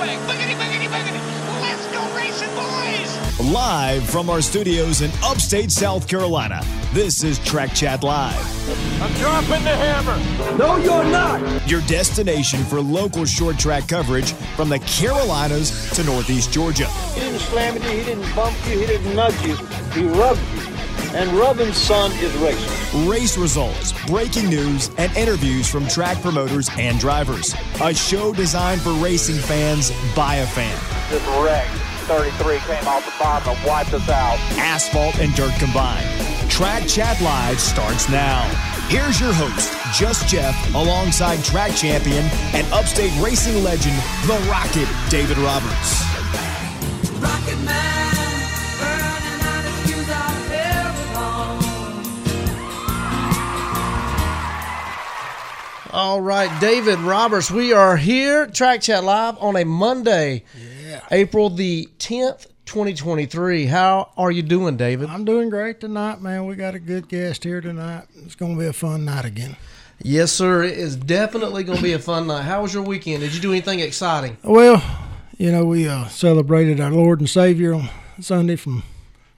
swing. Boogity, boogity, boogity. Let's go racing, boys. Live from our studios in upstate South Carolina, this is Track Chat Live. I'm dropping the hammer. No, you're not. Your destination for local short track coverage from the Carolinas to Northeast Georgia. He didn't slam you, he didn't bump you, he didn't nudge you, he rubbed you. And rubbing, son, is racing. Race results, breaking news, and interviews from track promoters and drivers. A show designed for racing fans by a fan. This wreck, 33 came off the bottom and wiped us out. Asphalt and dirt combined. Track Chat Live starts now. Here's your host, Just Jeff, alongside track champion and upstate racing legend, The Rocket, David Roberts. Rocket All right, David Roberts, we are here, Track Chat Live on a Monday, Yeah. April the 10th, 2023. How are you doing, David? I'm doing great tonight, man. We got a good guest here tonight. It's going to be a fun night again. Yes, sir. It is definitely going to be a fun night. How was your weekend? Did you do anything exciting? Well, you know, we uh, celebrated our Lord and Savior on Sunday from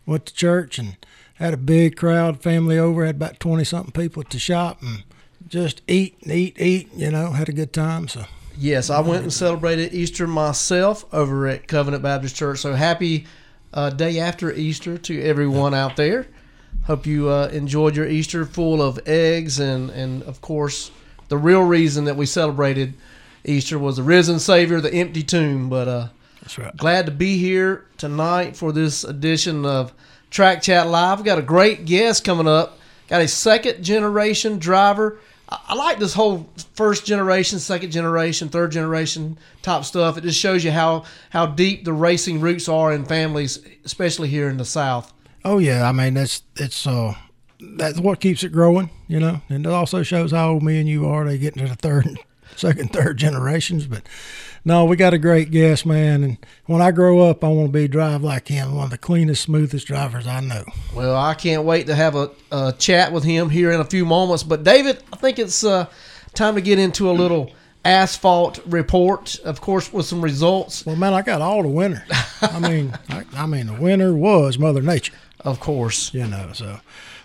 went to church and had a big crowd, family over, had about 20 something people at the shop and just eat, and eat, eat, you know, had a good time. So, Yes, I went and celebrated Easter myself over at Covenant Baptist Church. So happy uh, day after Easter to everyone out there. Hope you uh, enjoyed your Easter full of eggs and, and, of course, the real reason that we celebrated Easter was the risen Savior, the empty tomb. But uh, that's right. glad to be here tonight for this edition of Track Chat Live. We've got a great guest coming up. Got a second generation driver. I, like this whole first generation, second generation, third generation type stuff. It just shows you how how deep the racing roots are in families, especially here in the South. Oh, yeah. I mean, that's, it's, uh, that's what keeps it growing, you know, and it also shows how old me and you are. They get into the third, second, third generations. But no, we got a great guest, man. And when I grow up, I want to be drive like him, one of the cleanest, smoothest drivers I know. Well, I can't wait to have a, a chat with him here in a few moments. But David, I think it's uh, time to get into a little asphalt report, of course, with some results. Well, man, I got all the winner. I mean, I, I mean, the winner was Mother Nature, Of course. you know. So,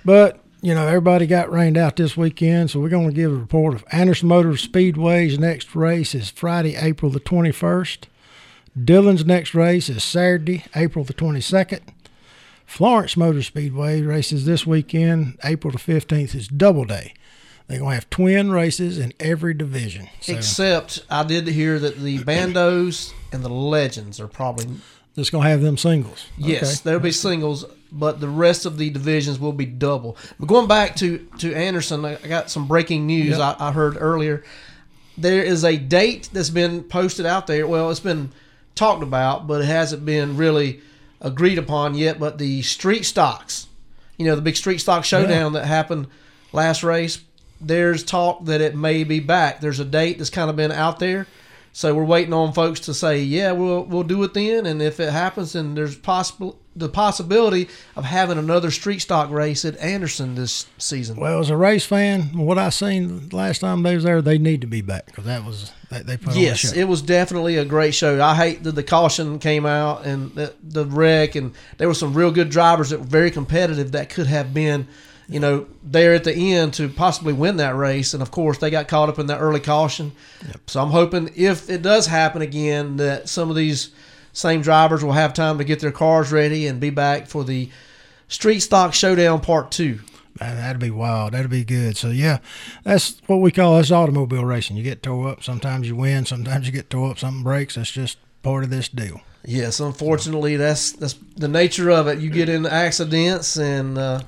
but you know, everybody got rained out this weekend, so we're going to give a report of Anderson Motor Speedway's next race is Friday, April the twenty first. Dillon's next race is Saturday, April the twenty second. Florence Motor Speedway races this weekend, April the fifteenth is Double Day. They're going to have twin races in every division. So Except I did hear that the bandos and the legends are probably it's going to have them singles. yes, Okay. there'll be singles, but the rest of the divisions will be double. But going back to to Anderson, I got some breaking news Yep. I, I heard earlier. There is a date that's been posted out there. Well, it's been talked about, but it hasn't been really agreed upon yet. But the street stocks, you know, the big street stock showdown that happened last race, there's talk that it may be back. There's a date that's kind of been out there. So we're waiting on folks to say, yeah, we'll we'll do it then, and if it happens, then there's possible the possibility of having another street stock race at Anderson this season. Well, as a race fan, what I seen last time they was there, they need to be back because that was they, they put yes, on a show. it was definitely a great show. I hate that the caution came out and the, the wreck, and there were some real good drivers that were very competitive that could have been, you know, there at the end to possibly win that race. And of course, they got caught up in that early caution. So I'm hoping if it does happen again, that some of these same drivers will have time to get their cars ready and be back for the Street Stock Showdown Part Two. Man, that'd be wild. That'd be good. So yeah, that's what we call this automobile racing. You get tore up. Sometimes you win. Sometimes you get tore up. Something breaks. That's just part of this deal. Yes, unfortunately, that's that's the nature of it. You get into accidents, and uh,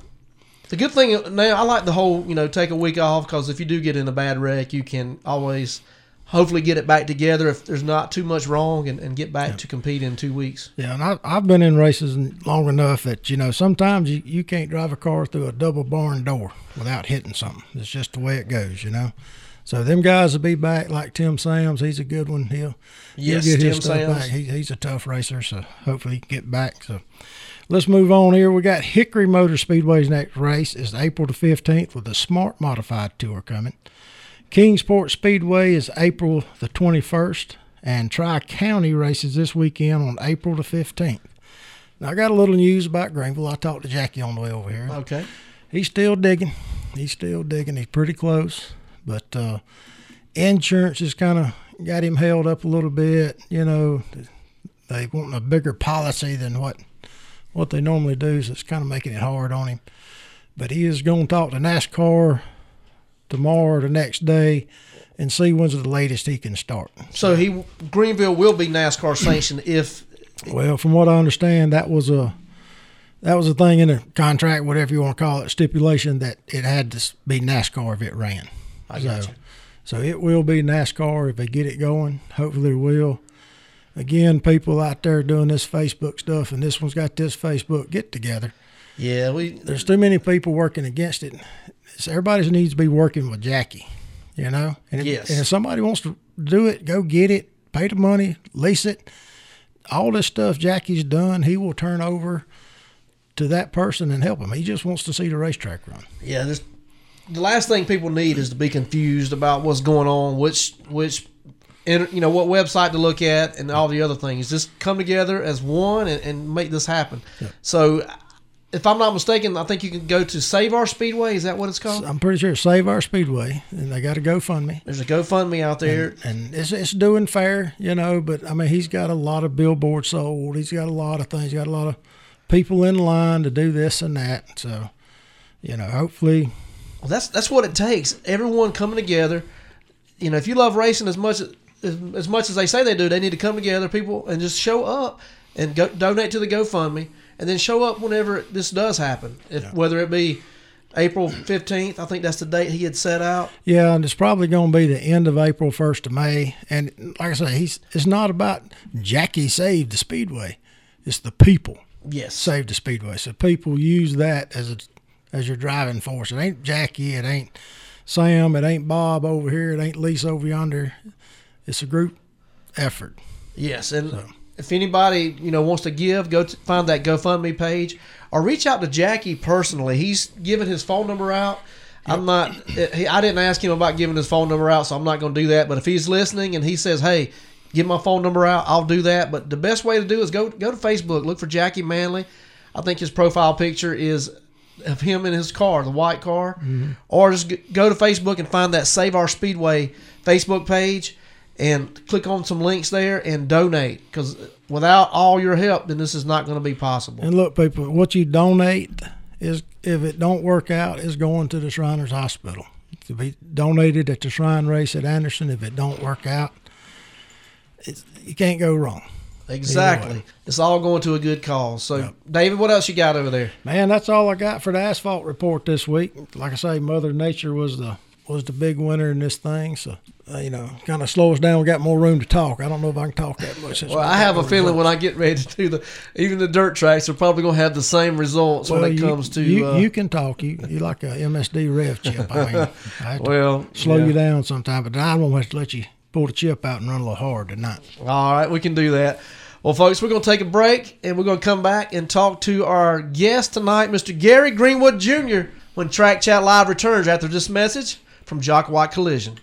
the good thing now, I like the whole you know take a week off because if you do get in a bad wreck, you can always hopefully get it back together if there's not too much wrong, and, and get back to compete in two weeks. Yeah, and I, I've been in races long enough that you know sometimes you, you can't drive a car through a double barn door without hitting something. It's just the way it goes, you know. So them guys will be back like Tim Sams. He's a good one. He'll Yes, he'll get his stuff Sams. back. He, he's a tough racer, so hopefully he can get back. So let's move on here. We got Hickory Motor Speedway's next race is April the fifteenth with the Smart Modified Tour coming. Kingsport Speedway is April the twenty first, and Tri County races this weekend on April the 15th. Now, I got a little news about Greenville. I talked to Jackie on the way over here. Okay. He's still digging. He's still digging. He's pretty close, but uh, insurance has kind of got him held up a little bit. You know, they want a bigger policy than what what they normally do, is it's kind of making it hard on him. But he is going to talk to NASCAR tomorrow or the next day and see when's the latest he can start. So he Greenville will be NASCAR sanctioned if Well, from what I understand, that was a that was a thing in the contract, whatever you want to call it, stipulation that it had to be NASCAR if it ran. I got so, you. so it will be NASCAR if they get it going. Hopefully, it will. Again, people out there doing this Facebook stuff, and this one's got this Facebook get together. Yeah, we There's too many people working against it. So everybody needs to be working with Jackie, you know. And if, Yes. and if somebody wants to do it, go get it, pay the money, lease it. All this stuff Jackie's done, he will turn over to that person and help him. He just wants to see the racetrack run. yeah, this the last thing people need is to be confused about what's going on, which which you know what website to look at and all the other things. Just come together as one and, and make this happen. So if I'm not mistaken, I think you can go to Save Our Speedway. Is that what it's called? I'm pretty sure Save Our Speedway, and they got a GoFundMe. There's a GoFundMe out there. and it's, it's doing fair, you know. But I mean, he's got a lot of billboards sold. He's got a lot of things. He's got a lot of people in line to do this and that. So, you know, hopefully, Well, that's that's what it takes. Everyone coming together. You know, if you love racing as much as as much as they say they do, they need to come together, people, and just show up and go donate to the GoFundMe, and then show up whenever this does happen. If whether it be April fifteenth, I think that's the date he had set out. yeah, and it's probably going to be the end of April, first of May. And like I say, he's it's not about Jackie saved the speedway; it's the people Yes, saved the speedway. So people use that as a as your driving force. It ain't Jackie, it ain't Sam, it ain't Bob over here, it ain't Lisa over yonder. It's a group effort. yes, and if anybody you know wants to give, go to, find that GoFundMe page or reach out to Jackie personally. He's given his phone number out. I'm not. Eh, he, I didn't ask him about giving his phone number out, so I'm not going to do that. But if he's listening and he says, "Hey, give my phone number out," I'll do that. But the best way to do is go go to Facebook, look for Jackie Manley. I think his profile picture is of him in his car, the white car, mm-hmm. or just go to Facebook and find that Save Our Speedway Facebook page and click on some links there and donate. Because without all your help, then this is not going to be possible. And look, people, what you donate is, if it don't work out, is going to the Shriners Hospital to be donated at the Shrine Race at Anderson. If it don't work out, it's, you can't go wrong. Exactly. It's all going to a good cause. So, David, what else you got over there? Man, that's all I got for the asphalt report this week. Like I say, Mother Nature was the was the big winner in this thing. So, uh, you know, kind of slow us down. We got more room to talk. I don't know if I can talk that much. Well, I have a feeling when. I get ready to do the even the dirt tracks are probably going to have the same results Well, when it you, comes to. you, uh, you can talk. You you like a MSD rev chip. I mean, I well, slow yeah. you down sometime, but I won't have to let you pull the chip out and run a little hard tonight. All right, we can do that. Well, folks, we're going to take a break and we're going to come back and talk to our guest tonight, Mr. Gary Greenwood Jr., when Track Chat Live returns after this message from Jock White Collision.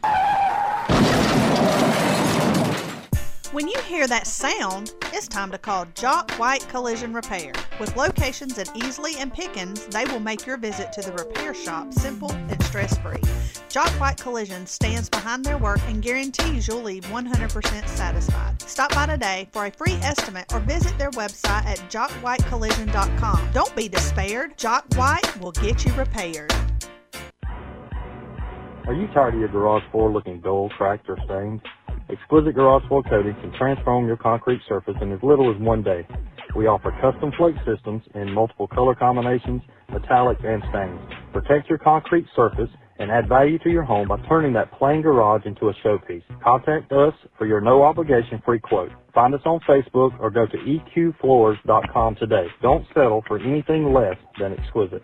When you hear that sound, it's time to call Jock White Collision Repair. With locations in Easley and Pickens, they will make your visit to the repair shop simple and stress free. Jock White Collision stands behind their work and guarantees you'll leave 100% satisfied. Stop by today for a free estimate or visit their website at jockwhitecollision.com. Don't be despaired. Jock White will get you repaired. Are you tired of your garage floor looking dull, cracked, or stained? Exquisite Garage Floor Coating can transform your concrete surface in as little as one day. We offer custom flake systems in multiple color combinations, metallics, and stains. Protect your concrete surface and add value to your home by turning that plain garage into a showpiece. Contact us for your no obligation free quote. Find us on Facebook or go to eqfloors.com today. Don't settle for anything less than exquisite.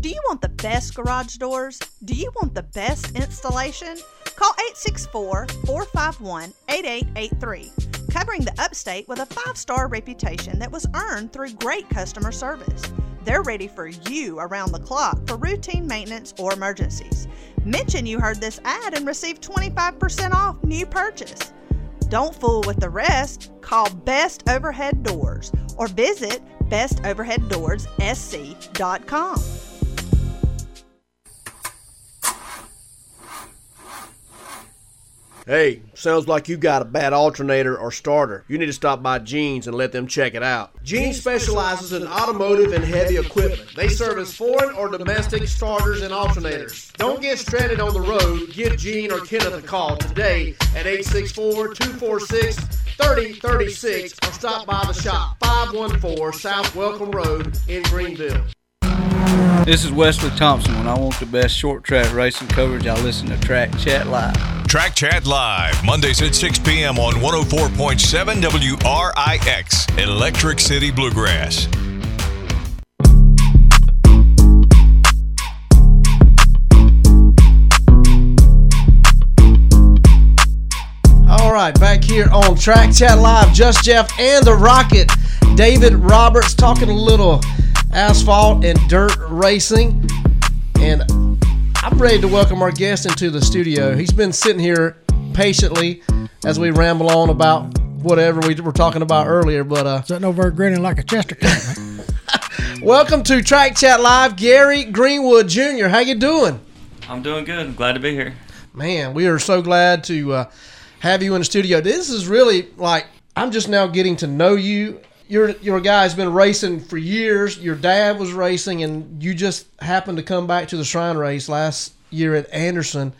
Do you want the best garage doors? Do you want the best installation? Call 864 451 8883. Covering the upstate with a five star reputation that was earned through great customer service. They're ready for you around the clock for routine maintenance or emergencies. Mention you heard this ad and receive 25% off new purchase. Don't fool with the rest. Call Best Overhead Doors or visit bestoverheaddoorsSC.com. Hey, sounds like you got a bad alternator or starter. You need to stop by Gene's and let them check it out. Gene's specializes in automotive and heavy equipment. They service foreign or domestic starters and alternators. Don't get stranded on the road. Give Gene or Kenneth a call today at 864-246-3036 or stop by the shop 514 South Welcome Road in Greenville. This is Wesley Thompson. When I want the best short track racing coverage, I listen to Track Chat Live. Track Chat Live, Mondays at 6 p.m. on 104.7 WRIX, Electric City Bluegrass. All right, back here on Track Chat Live, Just Jeff and the Rocket. David Roberts talking a little asphalt and dirt racing. And I'm ready to welcome our guest into the studio. He's been sitting here patiently as we ramble on about whatever we were talking about earlier. But uh, Sitting over there grinning like a Chester cat. welcome to Track Chat Live, Gary Greenwood Jr. How you doing? I'm doing good. I'm glad to be here. Man, we are so glad to uh, have you in the studio. This is really like I'm just now getting to know you. You're you're guy who's been racing for years. Your dad was racing, and you just happened to come back to the Shrine race last year at Anderson.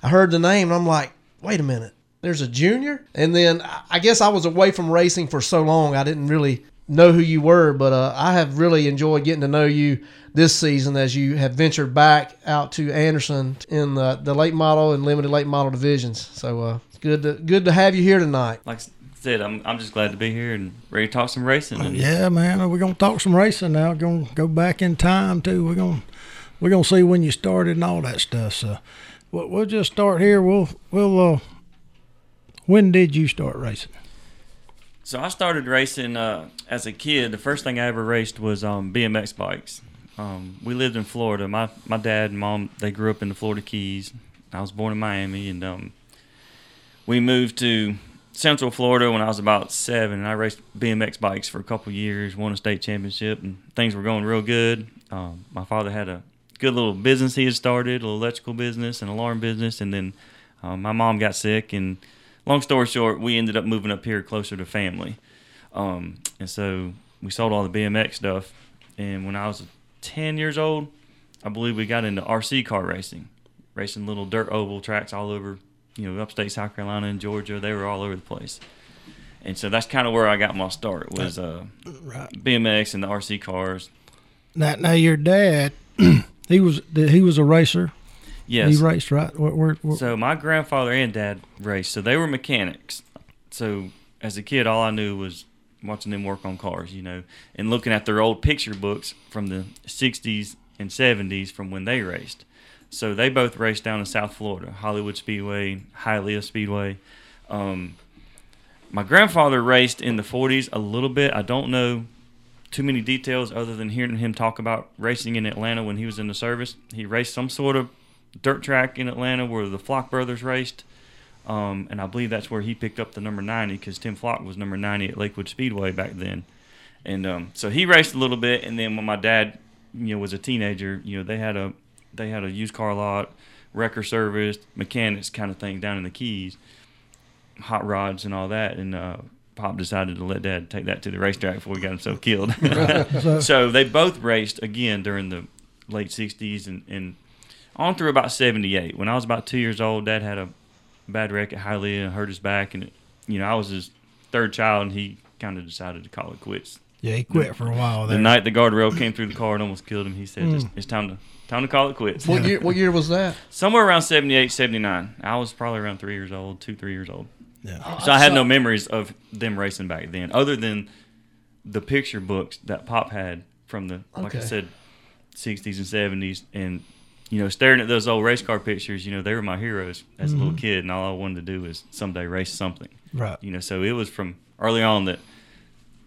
I heard the name, and I'm like, wait a minute, there's a junior. And then I- guess I was away from racing for so long, I didn't really know who you were. But uh, I have really enjoyed getting to know you this season as you have ventured back out to Anderson in the, the late model and limited late model divisions. So uh, it's good to good to have you here tonight. Like I'm, I'm just glad to be here and ready to talk some racing. And yeah, man. We're gonna talk some racing now. Gonna go back in time too. We're gonna we're gonna see when you started and all that stuff. So we'll, we'll just start here. We'll we'll. Uh, when did you start racing? So I started racing uh, as a kid. The first thing I ever raced was um, BMX bikes. Um, we lived in Florida. My my dad and mom they grew up in the Florida Keys. I was born in Miami, and um, we moved to Central Florida when I was about seven. And I raced BMX bikes for a couple years, won a state championship, and things were going real good. Um, my father had a good little business he had started, a little electrical business, an alarm business, and then um, my mom got sick and long story short, we ended up moving up here closer to family. Um, and so we sold all the BMX stuff. And when I was 10 years old, I believe we got into RC car racing, racing little dirt oval tracks all over, you know, upstate South Carolina and Georgia. They were all over the place. And so that's kind of where I got my start was uh, BMX and the RC cars. Now, now your dad, he was he was a racer. Yes. He raced right. Where, where, where- So my grandfather and dad raced, so they were mechanics. So as a kid, all I knew was watching them work on cars, you know, and looking at their old picture books from the '60s and '70s from when they raced. So they both raced down in South Florida, Hollywood Speedway, Hialeah Speedway. Um, my grandfather raced in the 40s a little bit. I don't know too many details other than hearing him talk about racing in Atlanta when he was in the service. He raced some sort of dirt track in Atlanta where the Flock brothers raced. Um, and I believe that's where he picked up the number 90 because Tim Flock was number 90 at Lakewood Speedway back then. And um, so he raced a little bit. And then when my dad, you know, was a teenager, you know, they had a they had a used car lot, wrecker service, mechanics kind of thing down in the Keys, hot rods and all that. And uh, Pop decided to let Dad take that to the racetrack before he got himself killed. So- they both raced again during the late 60s and, and on through about 78. When I was about two years old, Dad had a bad wreck at Hialeah and hurt his back. And, you know, I was his third child, and he kind of decided to call it quits. Yeah, he quit for a while The night the guardrail came through the car and almost killed him, he said, it's, Mm. it's time to time to call it quits. What year? What year was that? Somewhere around 78, 79. I was probably around three years old, two, three years old. Yeah. So I had So- no memories of them racing back then, other than the picture books that Pop had from the, like I said, 60s and 70s. And, you know, staring at those old race car pictures, you know, they were my heroes as a little Mhm. kid. And all I wanted to do was someday race something. Right. You know, so it was from early on that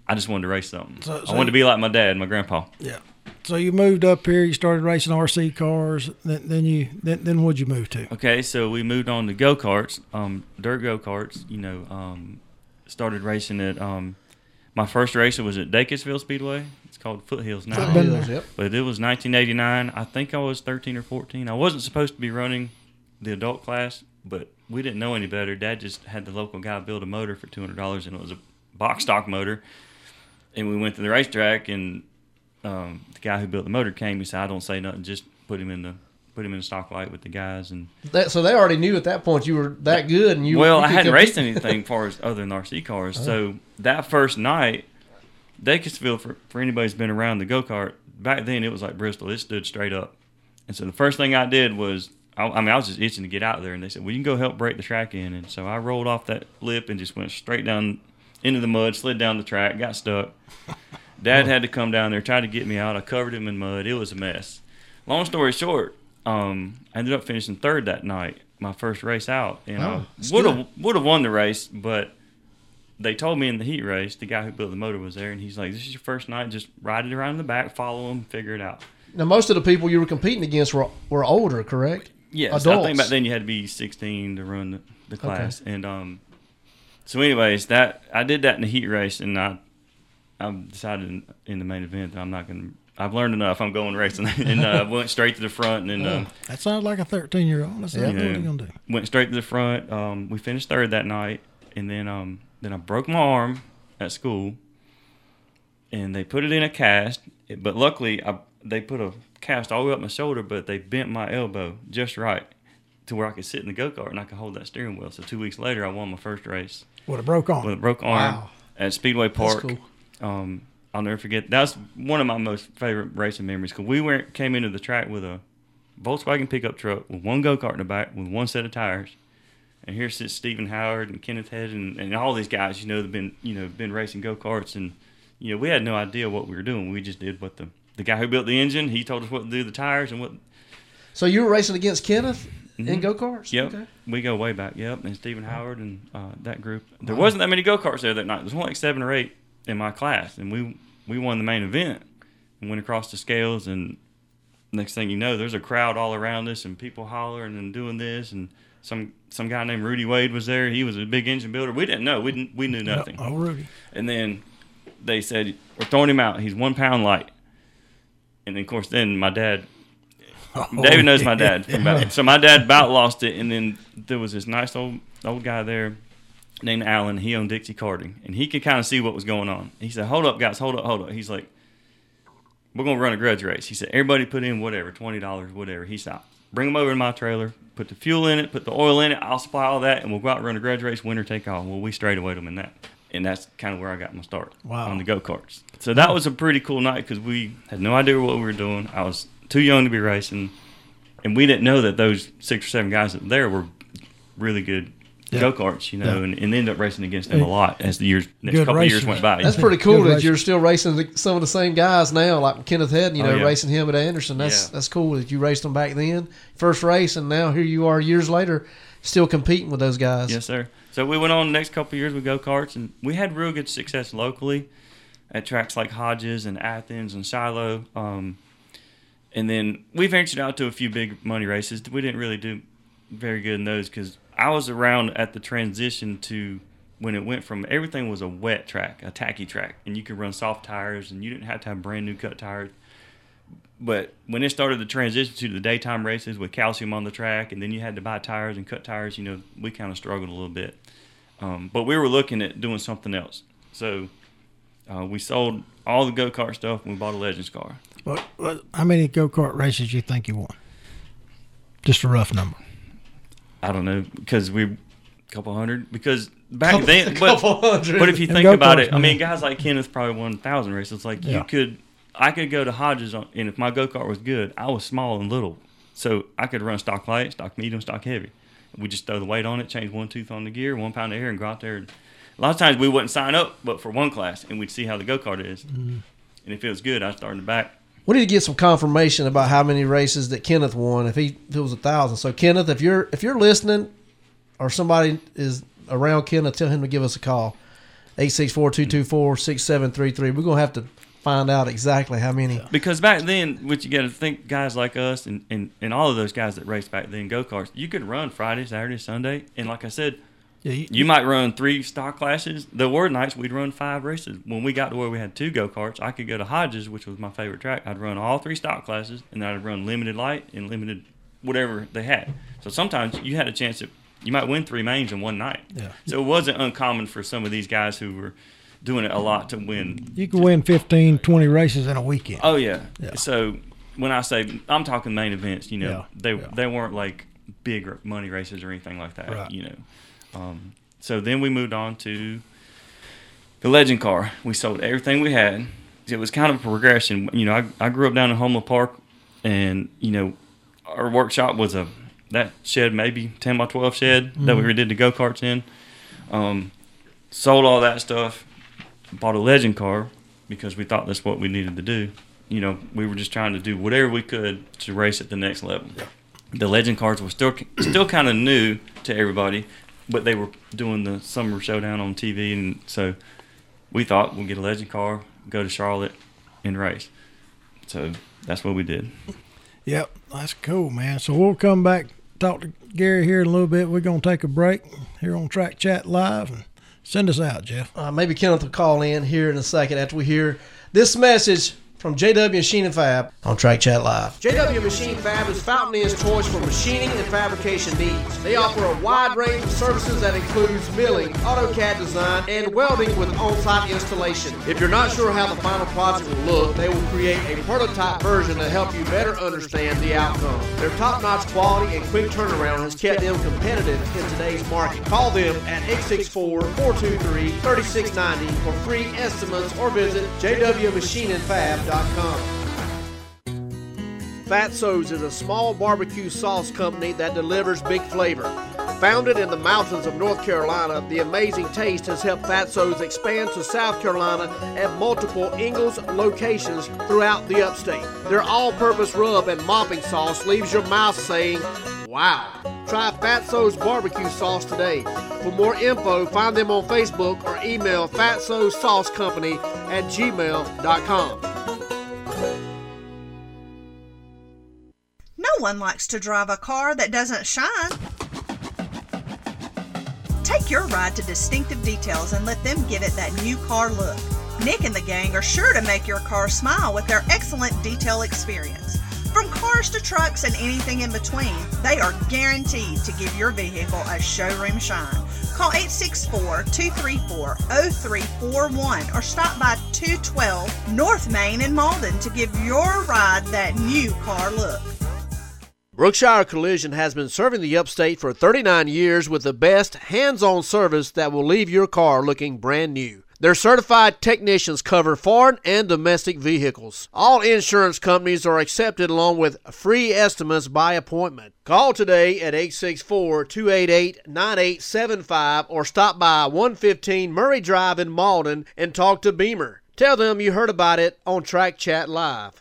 I just wanted to race something. So- I wanted to be like my dad, my grandpa. Yeah. So you moved up here. You started racing RC cars. Then, then you then, then what'd you move to? Okay, so we moved on to go karts, um, dirt go karts. You know, um, started racing at um, my first race was at Dacusville Speedway. It's called Foothills now. Foothills, yep. But it was 1989. I think I was 13 or 14. I wasn't supposed to be running the adult class, but we didn't know any better. Dad just had the local guy build a motor for $200, and it was a box stock motor. And we went to the racetrack, and um, the guy who built the motor came. He said, "I don't say nothing. Just put him in the put him in the stock light with the guys." And That, so they already knew at that point you were that good, and you. well, you I hadn't raced anything far as other than RC cars. Oh. So that first night, Dacusville, for, for anybody who's been around the go kart, back then it was like Bristol. It stood straight up. And so the first thing I did was, I, I mean, I was just itching to get out there. And they said, well, you can go help break the track in. And so I rolled off that lip and just went straight down into the mud, slid down the track, got stuck. Dad had to come down there, try to get me out. I covered him in mud. It was a mess. Long story short, um, I ended up finishing third that night, my first race out, and Oh, I would have would have won the race, but they told me in the heat race, the guy who built the motor was there, and he's like, "This is your first night. Just ride it around in the back, follow him, figure it out." Now, most of the people you were competing against were were older, correct? Yes, adults. I think back then you had to be 16 to run the, the class, and um, so anyways, that I did that in the heat race, and I I decided in, in the main event that I'm not going. to I've learned enough. I'm going racing, and uh, went straight to the front, and then um, That sounds like a 13 year old. That's not what you gonna do. went straight to the front. Um, we finished third that night, and then um, then I broke my arm at school, and they put it in a cast. But luckily, I, they put a cast all the way up my shoulder, but they bent my elbow just right to where I could sit in the go kart and I could hold that steering wheel. So two weeks later, I won my first race With a broke arm. with a broke arm Wow. at Speedway That's Park. cool. Um, I'll never forget. That's one of my most favorite racing memories because we went came into the track with a Volkswagen pickup truck with one go kart in the back with one set of tires. And here sits Stephen Howard and Kenneth Head and, and all these guys, you know, that have been you know been racing go karts and you know we had no idea what we were doing. We just did what the the guy who built the engine he told us what to do the tires and what. So you were racing against Kenneth in go karts. Mm-hmm. Yep, Okay. we go way back. Yep, and Stephen Howard and uh, that group. There wasn't that many go karts there that night. There was only like seven or eight in my class, and we we won the main event and went across the scales. And next thing you know, there's a crowd all around us and people hollering and doing this. And some some guy named Rudy Wade was there. He was a big engine builder. We didn't know. We didn't, we knew nothing. Oh, Rudy. And then they said we're throwing him out. He's one pound light. And then, of course, then my dad. Oh, David knows my dad. So my dad about lost it, and then there was this nice old old guy there named Alan. He owned Dixie Karting, and he could kind of see what was going on. He said, "Hold up, guys, hold up, hold up." He's like, "We're gonna run a grudge race." He said, "Everybody put in whatever, twenty dollars, whatever." He said, "Bring them over to my trailer, put the fuel in it, put the oil in it. I'll supply all that, and we'll go out and run a grudge race. Winner take all." Well, we straight away them in that, and that's kind of where I got my start Wow. on the go karts. So that was a pretty cool night because we had no idea what we were doing. I was too young to be racing, and we didn't know that those six or seven guys that were there were really good Yeah. go karts, you know, Yeah. and, and end up racing against them a lot as the years next Good couple of years went by. That's pretty cool Good that race. you're still racing the, some of the same guys now, like Kenneth Head, you Oh, know, yeah. racing him at Anderson. That's Yeah. that's cool that you raced them back then, first race, and now here you are years later, still competing with those guys. Yes, sir. So we went on the next couple of years with go karts, and we had real good success locally at tracks like Hodges and Athens and Shiloh. Um, and then we ventured out to a few big money races. We didn't really do very good in those because I was around at the transition to when it went from everything was a wet track, a tacky track, and you could run soft tires, and you didn't have to have brand new cut tires. But when it started the transition to the daytime races with calcium on the track, and then you had to buy tires and cut tires, you know, we kind of struggled a little bit. Um, but we were looking at doing something else. So uh, we sold all the go kart stuff and we bought a Legends car. What, how many go kart races do you think you won? Just a rough number. I don't know because we a couple hundred because back Couple- then. a But, hundred. but if you think about it, I mean, guys like Kenneth probably won thousand races. Like Yeah. you could, I could go to Hodges on, and if my go kart was good, I was small and little, so I could run stock light, stock medium, stock heavy. We just throw the weight on it, change one tooth on the gear, one pound of air, and go out there. And a lot of times we wouldn't sign up, but for one class, and we'd see how the go kart is. Mm-hmm. And if it was good, I'd start in the back. We need to get some confirmation about how many races that Kenneth won. If he if it was a thousand, so Kenneth, if you're if you're listening, or somebody is around Kenneth, tell him to give us a call. 864-224-6733. We're gonna have to find out exactly how many. Because back then, what you got to think, guys like us and, and, and all of those guys that raced back then, go karts, you could run Friday, Saturday, Sunday, and like I said, Yeah, you, you- might run three stock classes. There were nights we'd run five races. When we got to where we had two go karts, I could go to Hodges, which was my favorite track. I'd run all three stock classes, and then I'd run limited light and limited whatever they had. So sometimes you had a chance that you might win three mains in one night. Yeah. So it wasn't uncommon for some of these guys who were doing it a lot to win You can win 15, 20 races in a weekend. Oh yeah. Yeah. So when I say I'm talking main events, you know, Yeah, they yeah. they weren't like big money races or anything like that. Right. You know. Um, so then we moved on to the legend car. We sold everything we had. It was kind of a progression. You know, I, I grew up down in Homeland Park, and you know, our workshop was a that shed maybe ten by twelve shed that we did the go karts in. Um, sold all that stuff, bought a legend car because we thought that's what we needed to do. You know, we were just trying to do whatever we could to race at the next level. The legend cars were still still kind of new to everybody, but they were doing the summer showdown on TV, and so we thought we'll get a legend car, go to Charlotte, and race. So that's what we did. Yep, that's cool, man. So we'll come back, talk to Gary here in a little bit. We're going to take a break here on Track Chat Live and send us out, Jeff. Uh, maybe Kenneth will call in here in a second after we hear this message from JW Machine and Fab on Track Chat Live. JW Machine Fab is Fountain Inn's choice for machining and fabrication needs. They offer a wide range of services that includes milling, AutoCAD design, and welding with on-site installation. If you're not sure how the final project will look, they will create a prototype version to help you better understand the outcome. Their top-notch quality and quick turnaround has kept them competitive in today's market. Call them at 864-423-3690 for free estimates or visit jwmachineandfab.com. Fatso's is a small barbecue sauce company that delivers big flavor. Founded in the mountains of North Carolina, the amazing taste has helped Fatso's expand to South Carolina at multiple Ingles locations throughout the upstate. Their all-purpose rub and mopping sauce leaves your mouth saying, Wow! Try Fatso's barbecue sauce today. For more info, find them on Facebook or email Fatso's Sauce Company at gmail.com. one likes to drive a car that doesn't shine. Take your ride to Distinctive Details and let them give it that new car look. Nick and the gang are sure to make your car smile with their excellent detail experience. From cars to trucks and anything in between, they are guaranteed to give your vehicle a showroom shine. Call 864-234-0341 or stop by 212 North Main in Mauldin to give your ride that new car look. Brookshire Collision has been serving the upstate for 39 years with the best hands on service that will leave your car looking brand new. Their certified technicians cover foreign and domestic vehicles. All insurance companies are accepted along with free estimates by appointment. Call today at 864 288 9875 or stop by 115 Murray Drive in Mauldin and talk to Beamer. Tell them you heard about it on Track Chat Live.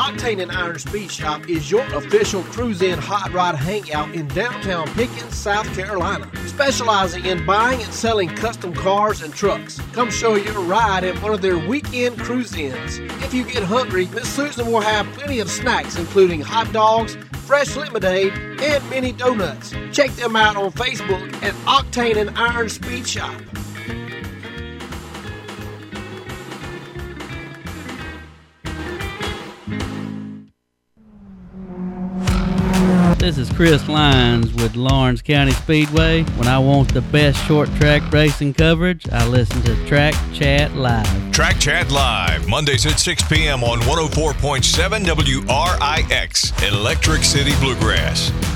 Octane and Iron Speed Shop is your official cruise in hot rod hangout in downtown Pickens, South Carolina, specializing in buying and selling custom cars and trucks. Come show your ride at one of their weekend cruise ins. If you get hungry, Miss Susan will have plenty of snacks, including hot dogs, fresh lemonade, and mini donuts. Check them out on Facebook at Octane and Iron Speed Shop. This is Chris Lyons with Laurens County Speedway. When I want the best short track racing coverage, I listen to Track Chat Live. Track Chat Live, Mondays at 6 p.m. on 104.7 WRIX, Electric City Bluegrass.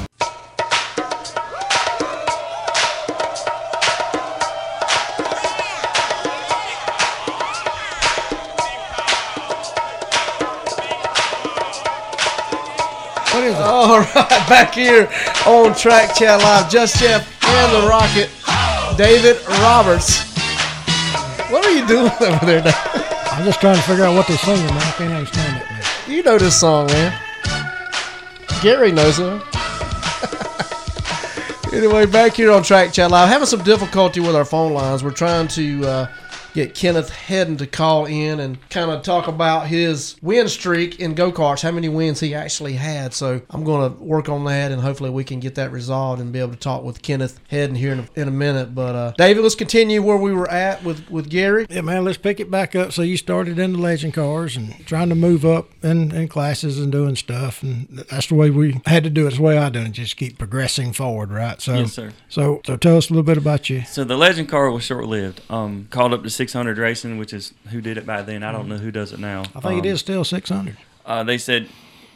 What is it? All right, back here on Track Chat Live, Just Jeff and the Rocket, David Roberts. What are you doing over there, Dave? I'm just trying to figure out what they're singing, man. I can't understand it, man. You know this song, man. Gary knows it. anyway, back here on Track Chat Live, having some difficulty with our phone lines. We're trying to uh, get Kenneth Hedden to call in and kind of talk about his win streak in go karts, how many wins he actually had. So I'm going to work on that, and hopefully we can get that resolved and be able to talk with Kenneth Hedden here in a, in a minute. But uh, David, let's continue where we were at with with Gary. Yeah, man, let's pick it back up. So you started in the legend cars and trying to move up in, in classes and doing stuff, and that's the way we had to do it. It's the way I done it. Just keep progressing forward, right? So, Yes, sir. So, so tell us a little bit about you. So the legend car was short lived. Um, called up to 600 Racing, which is who did it back then. I don't know who does it now. I think it Um, is still six hundred. Uh, they said,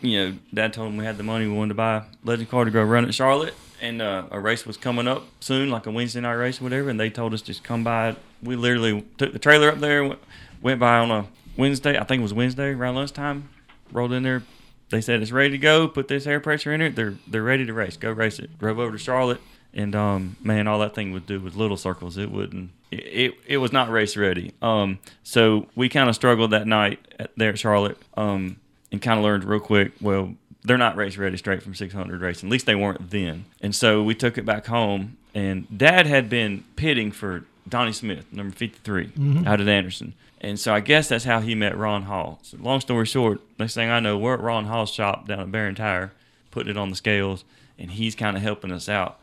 you know, Dad told them we had the money. We wanted to buy legend car to go run at Charlotte, and uh, a race was coming up soon, like a Wednesday night race or whatever. And they told us just come by. We literally took the trailer up there, went, went by on a Wednesday. I think it was Wednesday around lunchtime. Rolled in there. They said it's ready to go. Put this air pressure in it. They're they're ready to race. Go race it. Drove over to Charlotte, and um, man, all that thing would do was little circles. It wouldn't. It it, it was not race ready. Um, so we kind of struggled that night at, there at Charlotte. Um, and kind of learned real quick. Well, they're not race ready straight from 600 racing. At least they weren't then. And so we took it back home. And Dad had been pitting for Donnie Smith, number 53, Mhm. out at Anderson. And so I guess that's how he met Ron Hall. So long story short, next thing I know, we're at Ron Hall's shop down at Barron Tire, putting it on the scales, and he's kind of helping us out.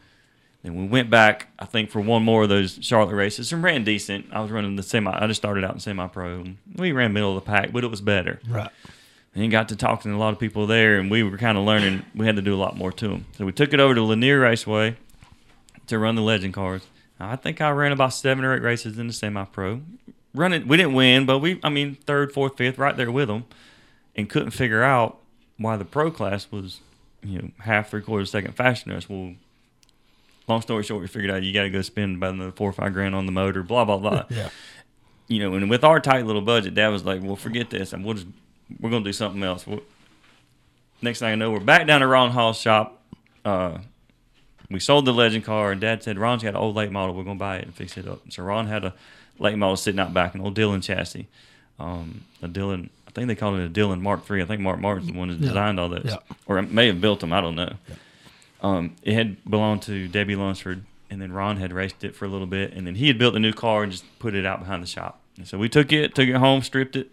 And we went back, I think, for one more of those Charlotte races and ran decent. I was running the semi. I just started out in semi pro. We ran middle of the pack, but it was better. Right. And got to talking to a lot of people there, and we were kind of learning. We had to do a lot more to them. So we took it over to Lanier Raceway to run the legend cars. I think I ran about seven or eight races in the semi pro. Running, we didn't win, but we, I mean, third, fourth, fifth, right there with them, and couldn't figure out why the pro class was, you know, half, three quarters second faster than us. Well, long story short, we figured out you got to go spend about another four or five grand on the motor, blah blah blah. Yeah. You know, and with our tight little budget, Dad was like, "Well, forget this, and we'll just we're gonna do something else." Well, next thing I know, we're back down to Ron Hall's shop. Uh, we sold the legend car, and Dad said, "Ron's got an old late model. We're gonna buy it and fix it up." So Ron had a late model sitting out back, an old Dylan chassis, um, a Dylan. I think they called it a Dylan Mark III. I think Mark Martin's the one that Yeah. designed all those, Yeah. or may have built them. I don't know. Um, it had belonged to Debbie Lunsford, and then Ron had raced it for a little bit, and then he had built a new car and just put it out behind the shop. And so we took it, took it home, stripped it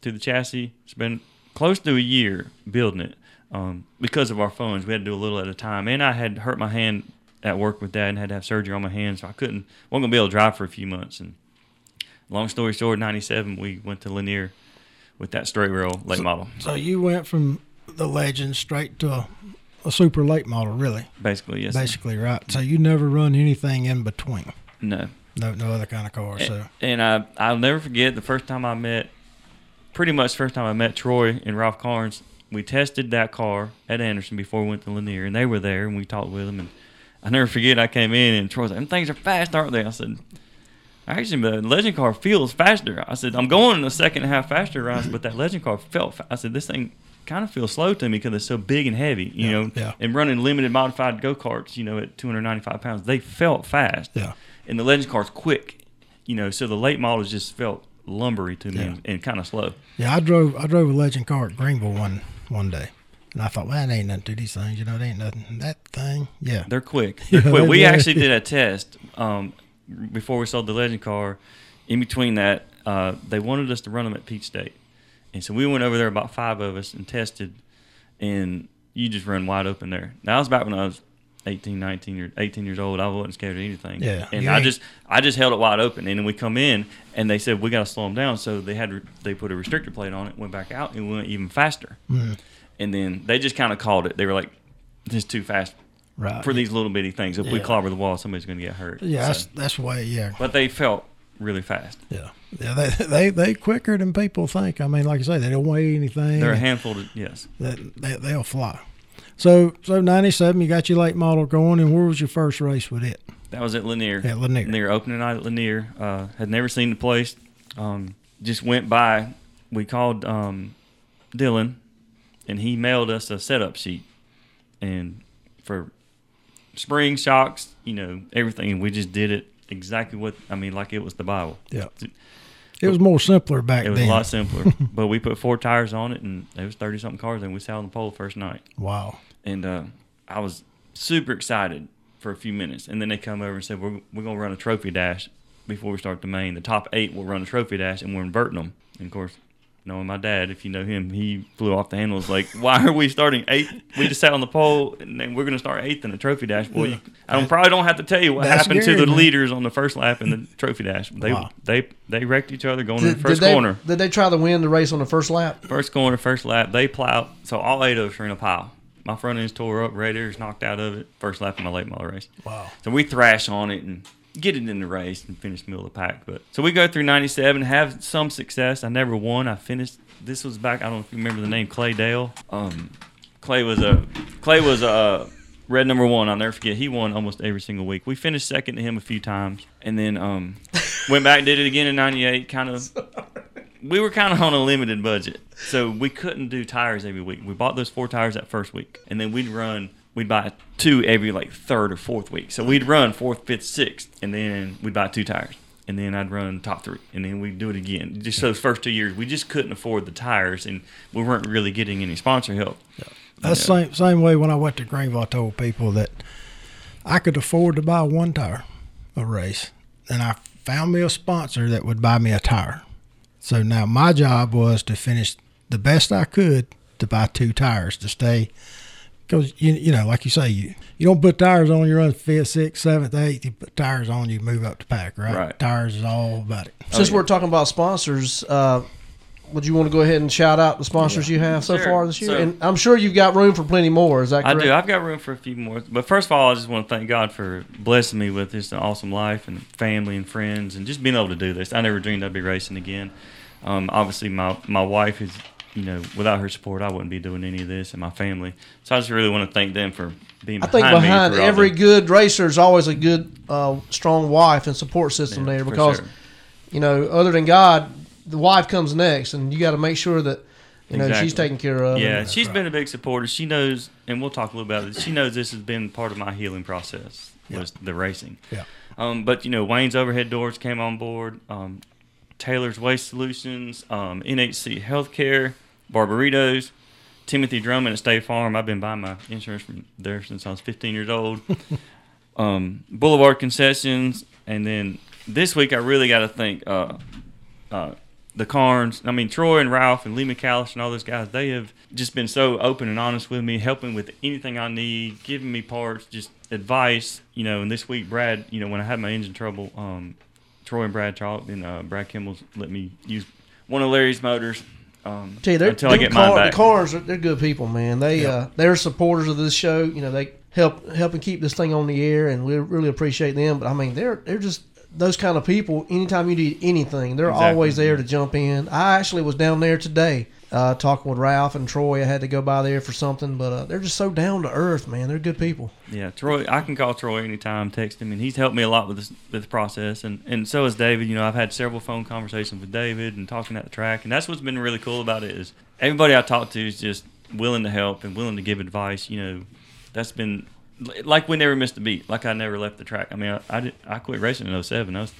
to the chassis. It's been close to a year building it um, because of our funds. We had to do a little at a time, and I had hurt my hand at work with that and had to have surgery on my hand, so I couldn't wasn't gonna be able to drive for a few months. And long story short, '97 we went to Lanier with that straight rail late So- model. So you went from the legend straight to a, a super late model, really. Basically, yes. sir. Basically, right. So you never run anything in between. No. No, no other kind of car. So And I, I'll never forget the first time I met, pretty much the first time I met Troy and Ralph Carnes. We tested that car at Anderson before we went to Lanier, and they were there, and we talked with them. And I never forget, I came in, and Troy's like, "Them things are fast, aren't they?" I said, "Actually, the Legend car feels faster." I said, "I'm going in a second and a half faster, Ryan, but that Legend car felt." Fa-. I said, "This thing." Kind of feel slow to me because it's so big and heavy, you Yeah, know, yeah. and running limited modified go karts, you know, at 295 pounds, they felt fast. Yeah. And the Legend car's quick, you know, so the late models just felt lumbery to me Yeah. and, and kind of slow. yeah, I drove I drove a legend car at Greenville one one day, and I thought, man, ain't nothing to these things. You know, it ain't nothing. That thing, yeah, They're quick. They're quick. We actually did a test um, before we sold the Legend car. In between that, uh, they wanted us to run them at Peach State, and so we went over there, about five of us, and tested. And you just run wide open there. Now, that was back when I was 18, 19, or 18 years old. I wasn't scared of anything. Yeah, and I just I just held it wide open, and then we come in, and they said we got to slow them down. So they had they put a restrictor plate on it, went back out, and went even faster. Mhm. And then they just kind of called it. They were like, "This is too fast." Right. For these little bitty things, if we clobber the wall, somebody's going to get hurt. yeah. That's So- that's the way. Yeah, but they felt really fast. yeah, yeah. They they they quicker than people think. I mean, like I say, they don't weigh anything. They're a handful. To, yes, That they, they'll fly. So so ninety seven, you got your late model going, and where was your first race with it? that was at Lanier. At Lanier. Lanier opening night at Lanier. Uh, had never seen the place. Um, just went by. We called um, Dylan, and he mailed us a setup sheet, and for spring shocks, you know everything. And we just did it exactly what I mean, like it was the Bible. Yeah. It was more simpler back then. It was then. a lot simpler, but we put four tires on it, and it was thirty something cars, and we sat on the pole the first night. Wow. And uh, I was super excited for a few minutes, and then they come over and said, "We're we're gonna run a trophy dash before we start the main. The top eight will run a trophy dash, and we're inverting them. And of course, knowing my dad, if you know him, he flew off the handle. Was like, why are we starting eighth? We just sat on the pole, and then we're going to start eighth in the trophy dash. Boy, you- I don't probably don't have to tell you what That's happened Gary, to the man. leaders on the first lap in the trophy dash. They Wow. they they wrecked each other going Did, in the first did they, corner. Did they try to win the race on the first lap? First corner, first lap, they plowed. So all eight of us are in a pile. My front end's tore up, radiator's knocked out of it. First lap in my late model race. Wow. So we thrash on it and get it in the race and finish middle of the pack. But so we go through 97, have some success. I never won. I finished. This was back. I don't know if you remember the name Clay Dale. Um, Clay was a Clay was a red number one. I'll never forget. He won almost every single week. We finished second to him a few times, and then um, went back and did it again in '98. Kind of we were kind of on a limited budget, so we couldn't do tires every week. We bought those four tires that first week, and then we'd run. We'd buy two every like third or fourth week. So we'd run fourth, fifth, sixth, and then we'd buy two tires, and then I'd run top three, and then we'd do it again. Just those first two years, we just couldn't afford the tires, and we weren't really getting any sponsor help. That's the same same way when I went to Greenville. I told people that I could afford to buy one tire a race, and I found me a sponsor that would buy me a tire. So now my job was to finish the best I could to buy two tires to stay. Because you you know, like you say, you you don't put tires on you run fifth, sixth, seventh, eighth. You put tires on you move up the pack, right? Right. Tires is all about it. Since we're talking about sponsors, uh, would you want to go ahead and shout out the sponsors you have so Sure. far this year? So- and I'm sure you've got room for plenty more. Is that I correct? do. I've got room for a few more. But first of all, I just want to thank God for blessing me with this awesome life and family and friends and just being able to do this. I never dreamed I'd be racing again. Um, obviously, my, my wife is, you know, without her support, I wouldn't be doing any of this and my family. So I just really want to thank them for being I think behind through all every the- good racer is always a good, uh, strong wife and support system Yeah, there because, sure. you know, other than God, the wife comes next, and you got to make sure that, you know, she's taken care of. Yeah, and- she's been a big supporter. She knows, and we'll talk a little about it. She knows this has been part of my healing process. Was the racing. Yeah. Um, but you know, Wayne's Overhead Doors came on board. Um, Taylor's Waste Solutions, um, NHC Healthcare, Barberitos, Timothy Drummond at State Farm. I've been buying my insurance from there since I was 15 years old. um, Boulevard Concessions, and then this week I really got to thank uh, uh, the Carnes. I mean, Troy and Ralph and Lee McAllister and all those guys. They have just been so open and honest with me, helping with anything I need, giving me parts, just advice. You know, and this week Brad, you know, when I had my engine trouble, um, Troy and Brad Charles and uh, Brad Kimball's let me use one of Larry's motors. Um, Tell you, they're, until I get car, mine back. The cars, are, they're good people, man. They Yeah. uh, they're supporters of this show. You know, they help helping keep this thing on the air, and we really appreciate them. But I mean, they're they're just those kind of people. Anytime you need anything, they're Exactly. always there to jump in. I actually was down there today. Uh, talking with Ralph and Troy, I had to go by there for something, but uh, they're just so down to earth, man. They're good people. Yeah, Troy. I can call Troy anytime, text him, and he's helped me a lot with this with the process, and and so has David. You know, I've had several phone conversations with David and talking at the track, and that's what's been really cool about it is everybody I talk to is just willing to help and willing to give advice. You know, that's been like we never missed a beat. Like I never left the track. I mean, I I, did, I quit racing in 07. That was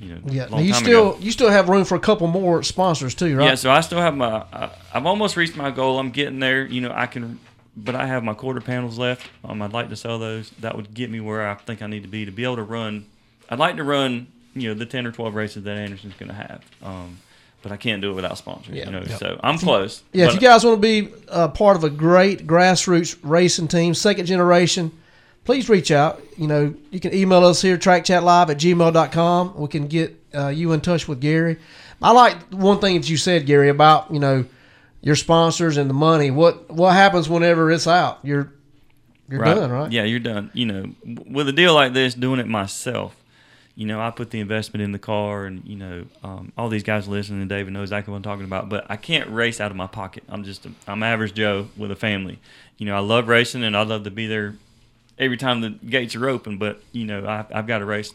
you know Yeah, you still ago. you still have room for a couple more sponsors too, right? Yeah, so I still have my. I, I've almost reached my goal. I'm getting there. You know, I can, but I have my quarter panels left. Um, I'd like to sell those. That would get me where I think I need to be to be able to run. I'd like to run, you know, the ten or twelve races that Anderson's going to have. Um, but I can't do it without sponsors. You know, Yeah. so I'm close. Yeah, if you guys want to be part of a great grassroots racing team, second generation, please reach out. You know, you can email us here, trackchatlive at gmail.com. We can get uh, you in touch with Gary. I like one thing that you said, Gary, about, you know, your sponsors and the money. What what happens whenever it's out? You're you're done, right? Yeah, you're done. You know, with a deal like this, doing it myself, you know, I put the investment in the car, and you know, um, all these guys listening, and David knows exactly what I'm talking about. But I can't race out of my pocket. I'm just, a, I'm average Joe with a family. You know, I love racing, and I'd love to be there every time the gates are open. But you know, I, I've got to race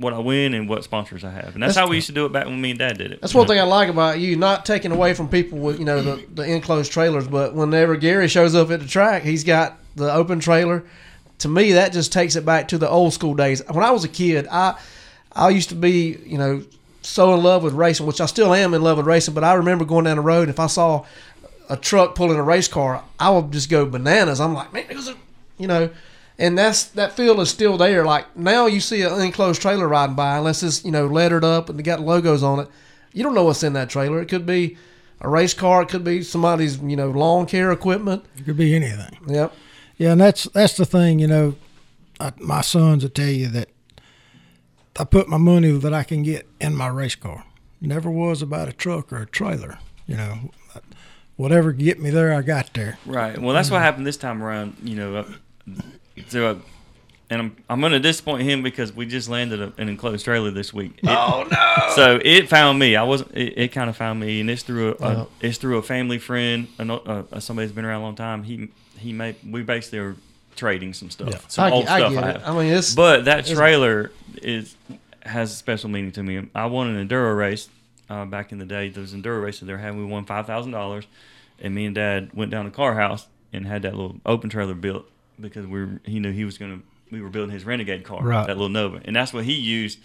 what I win and what sponsors I have, and that's, That's how we used to do it back when me and Dad did it. That's one thing I like about you, not taking away from people with you know the, the enclosed trailers, but whenever Gary shows up at the track, he's got the open trailer. To me, that just takes it back to the old school days. When I was a kid, I I used to be you know so in love with racing, which I still am in love with racing. But I remember going down the road, and if I saw a truck pulling a race car, I would just go bananas. I'm like, man, there's a you know. And that's that feel is still there. Like now, you see an enclosed trailer riding by, unless it's you know lettered up and they got logos on it. You don't know what's in that trailer. It could be a race car. It could be somebody's you know lawn care equipment. It could be anything. Yep. Yeah, and that's that's the thing. You know, I, my sons will tell you that I put my money that I can get in my race car. Never was about a truck or a trailer. You know, whatever get me there, I got there. Right. Well, that's what mm. happened this time around. You know, so uh, and I'm I'm going to disappoint him because we just landed a, an enclosed trailer this week. It- Oh, no! So it found me. I wasn't. It, it kind of found me, and it's through a, a it's through a family friend, an, uh, somebody that's been around a long time. He he made we basically are trading some stuff, Yeah. some I old get- I stuff. get I it. have. I mean, it's- but that it's- trailer is has a special meaning to me. I won an enduro race uh, back in the day. Those enduro races they were having. We won five thousand dollars, and me and Dad went down to Car House and had that little open trailer built because we were, he knew he was going to. We were building his Renegade car, Right. that little Nova, and that's what he used.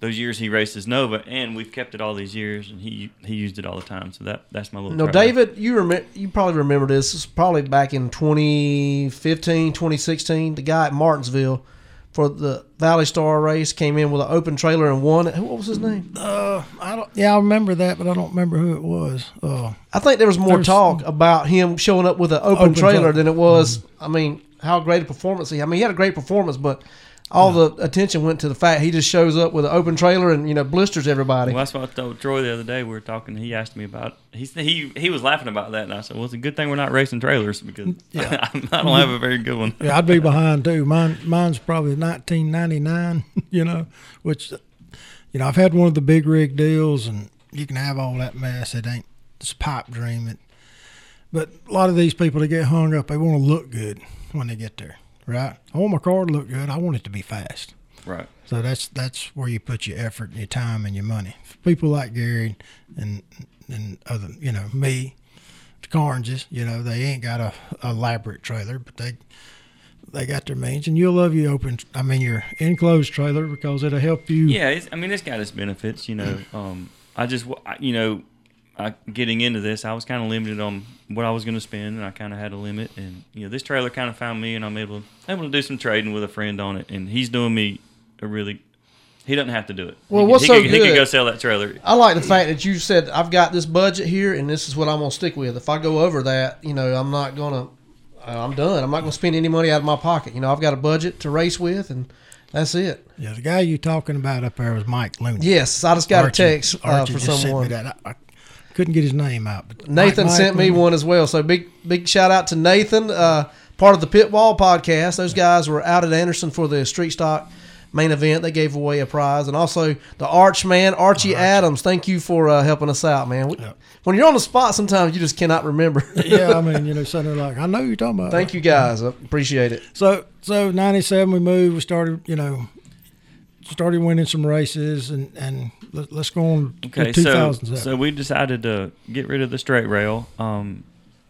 Those years he raced his Nova, and we've kept it all these years, and he he used it all the time. So that that's my little. No. David, you remember? You probably remember this. This was probably back in 2015, 2016. The guy at Martinsville for the Valley Star race came in with an open trailer and won it. Who- What was his name? Uh, I don't. Yeah, I remember that, but I don't remember who it was. Uh, I think there was more There's- talk about him showing up with an open, Open trailer trailer. than it was. I mean, how great a performance he. I mean, he had a great performance, but all the attention went to the fact he just shows up with an open trailer and you know blisters everybody. Well, that's what I told Troy the other day. We were talking. He asked me about. He he he was laughing about that, and I said, "Well, it's a good thing we're not racing trailers because Yeah. I don't have a very good one." yeah, I'd be behind too. Mine, mine's probably 1999. You know, which, you know, I've had one of the big rig deals, and you can have all that mess. It ain't it's a pipe dream. It, but a lot of these people they get hung up. They want to look good when they get there, right? I want my car to look good. I want it to be fast. Right. So that's that's where you put your effort, and your time, and your money. People like Gary and and other, you know, me, the Carnes, you know, they ain't got a a elaborate trailer, but they they got their means, and you'll love your open. I mean, your enclosed trailer because it'll help you. Yeah, it's, I mean, it's got its benefits. You know, um, I just you know, I, getting into this, I was kind of limited on what I was going to spend, and I kind of had a limit. And you know, this trailer kind of found me, and I'm able able to do some trading with a friend on it, and he's doing me a really. He doesn't have to do it. Well, he, what's he so could, He could go sell that trailer. I like the fact that you said I've got this budget here, and this is what I'm gonna stick with. If I go over that, you know, I'm not gonna. uh, I'm done. I'm not gonna spend any money out of my pocket. You know, I've got a budget to race with, and that's it. Yeah, the guy you're talking about up there was Mike Looney. Yes, I just got a text uh, Archie for just sent me someone. that. I, I couldn't get his name out. But Nathan Mike- Mike sent me one as well. So big big shout out to Nathan, uh, part of the Pit Wall podcast. Those guys were out at Anderson for the street stock main event. They gave away a prize, and also the Archman Archie Adams. Thank you for uh, helping us out, man. We- When you're on the spot, sometimes you just cannot remember. yeah, I mean, you know, there like, I know you're talking about. Thank you guys. I appreciate it. So, so '97 we moved. We started, you know, started winning some races, and and let, let's go on. Okay, so 2007. so we decided to get rid of the straight rail, um,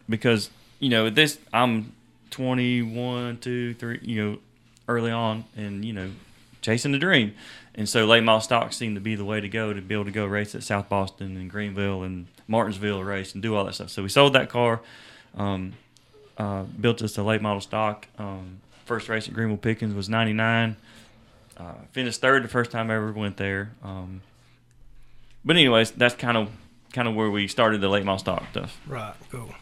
because you know this I'm 21, 2, 3, you know, early on, and you know, chasing the dream, and so late model stock seemed to be the way to go to be able to go race at South Boston and Greenville and Martinsville race and do all that stuff. So we sold that car, um, uh, built us a late model stock. Um, first race at Greenville Pickens was 99. Uh, finished third the first time I ever went there. Um, but anyways, that's kind of kind of where we started the late model stock stuff. Right, cool.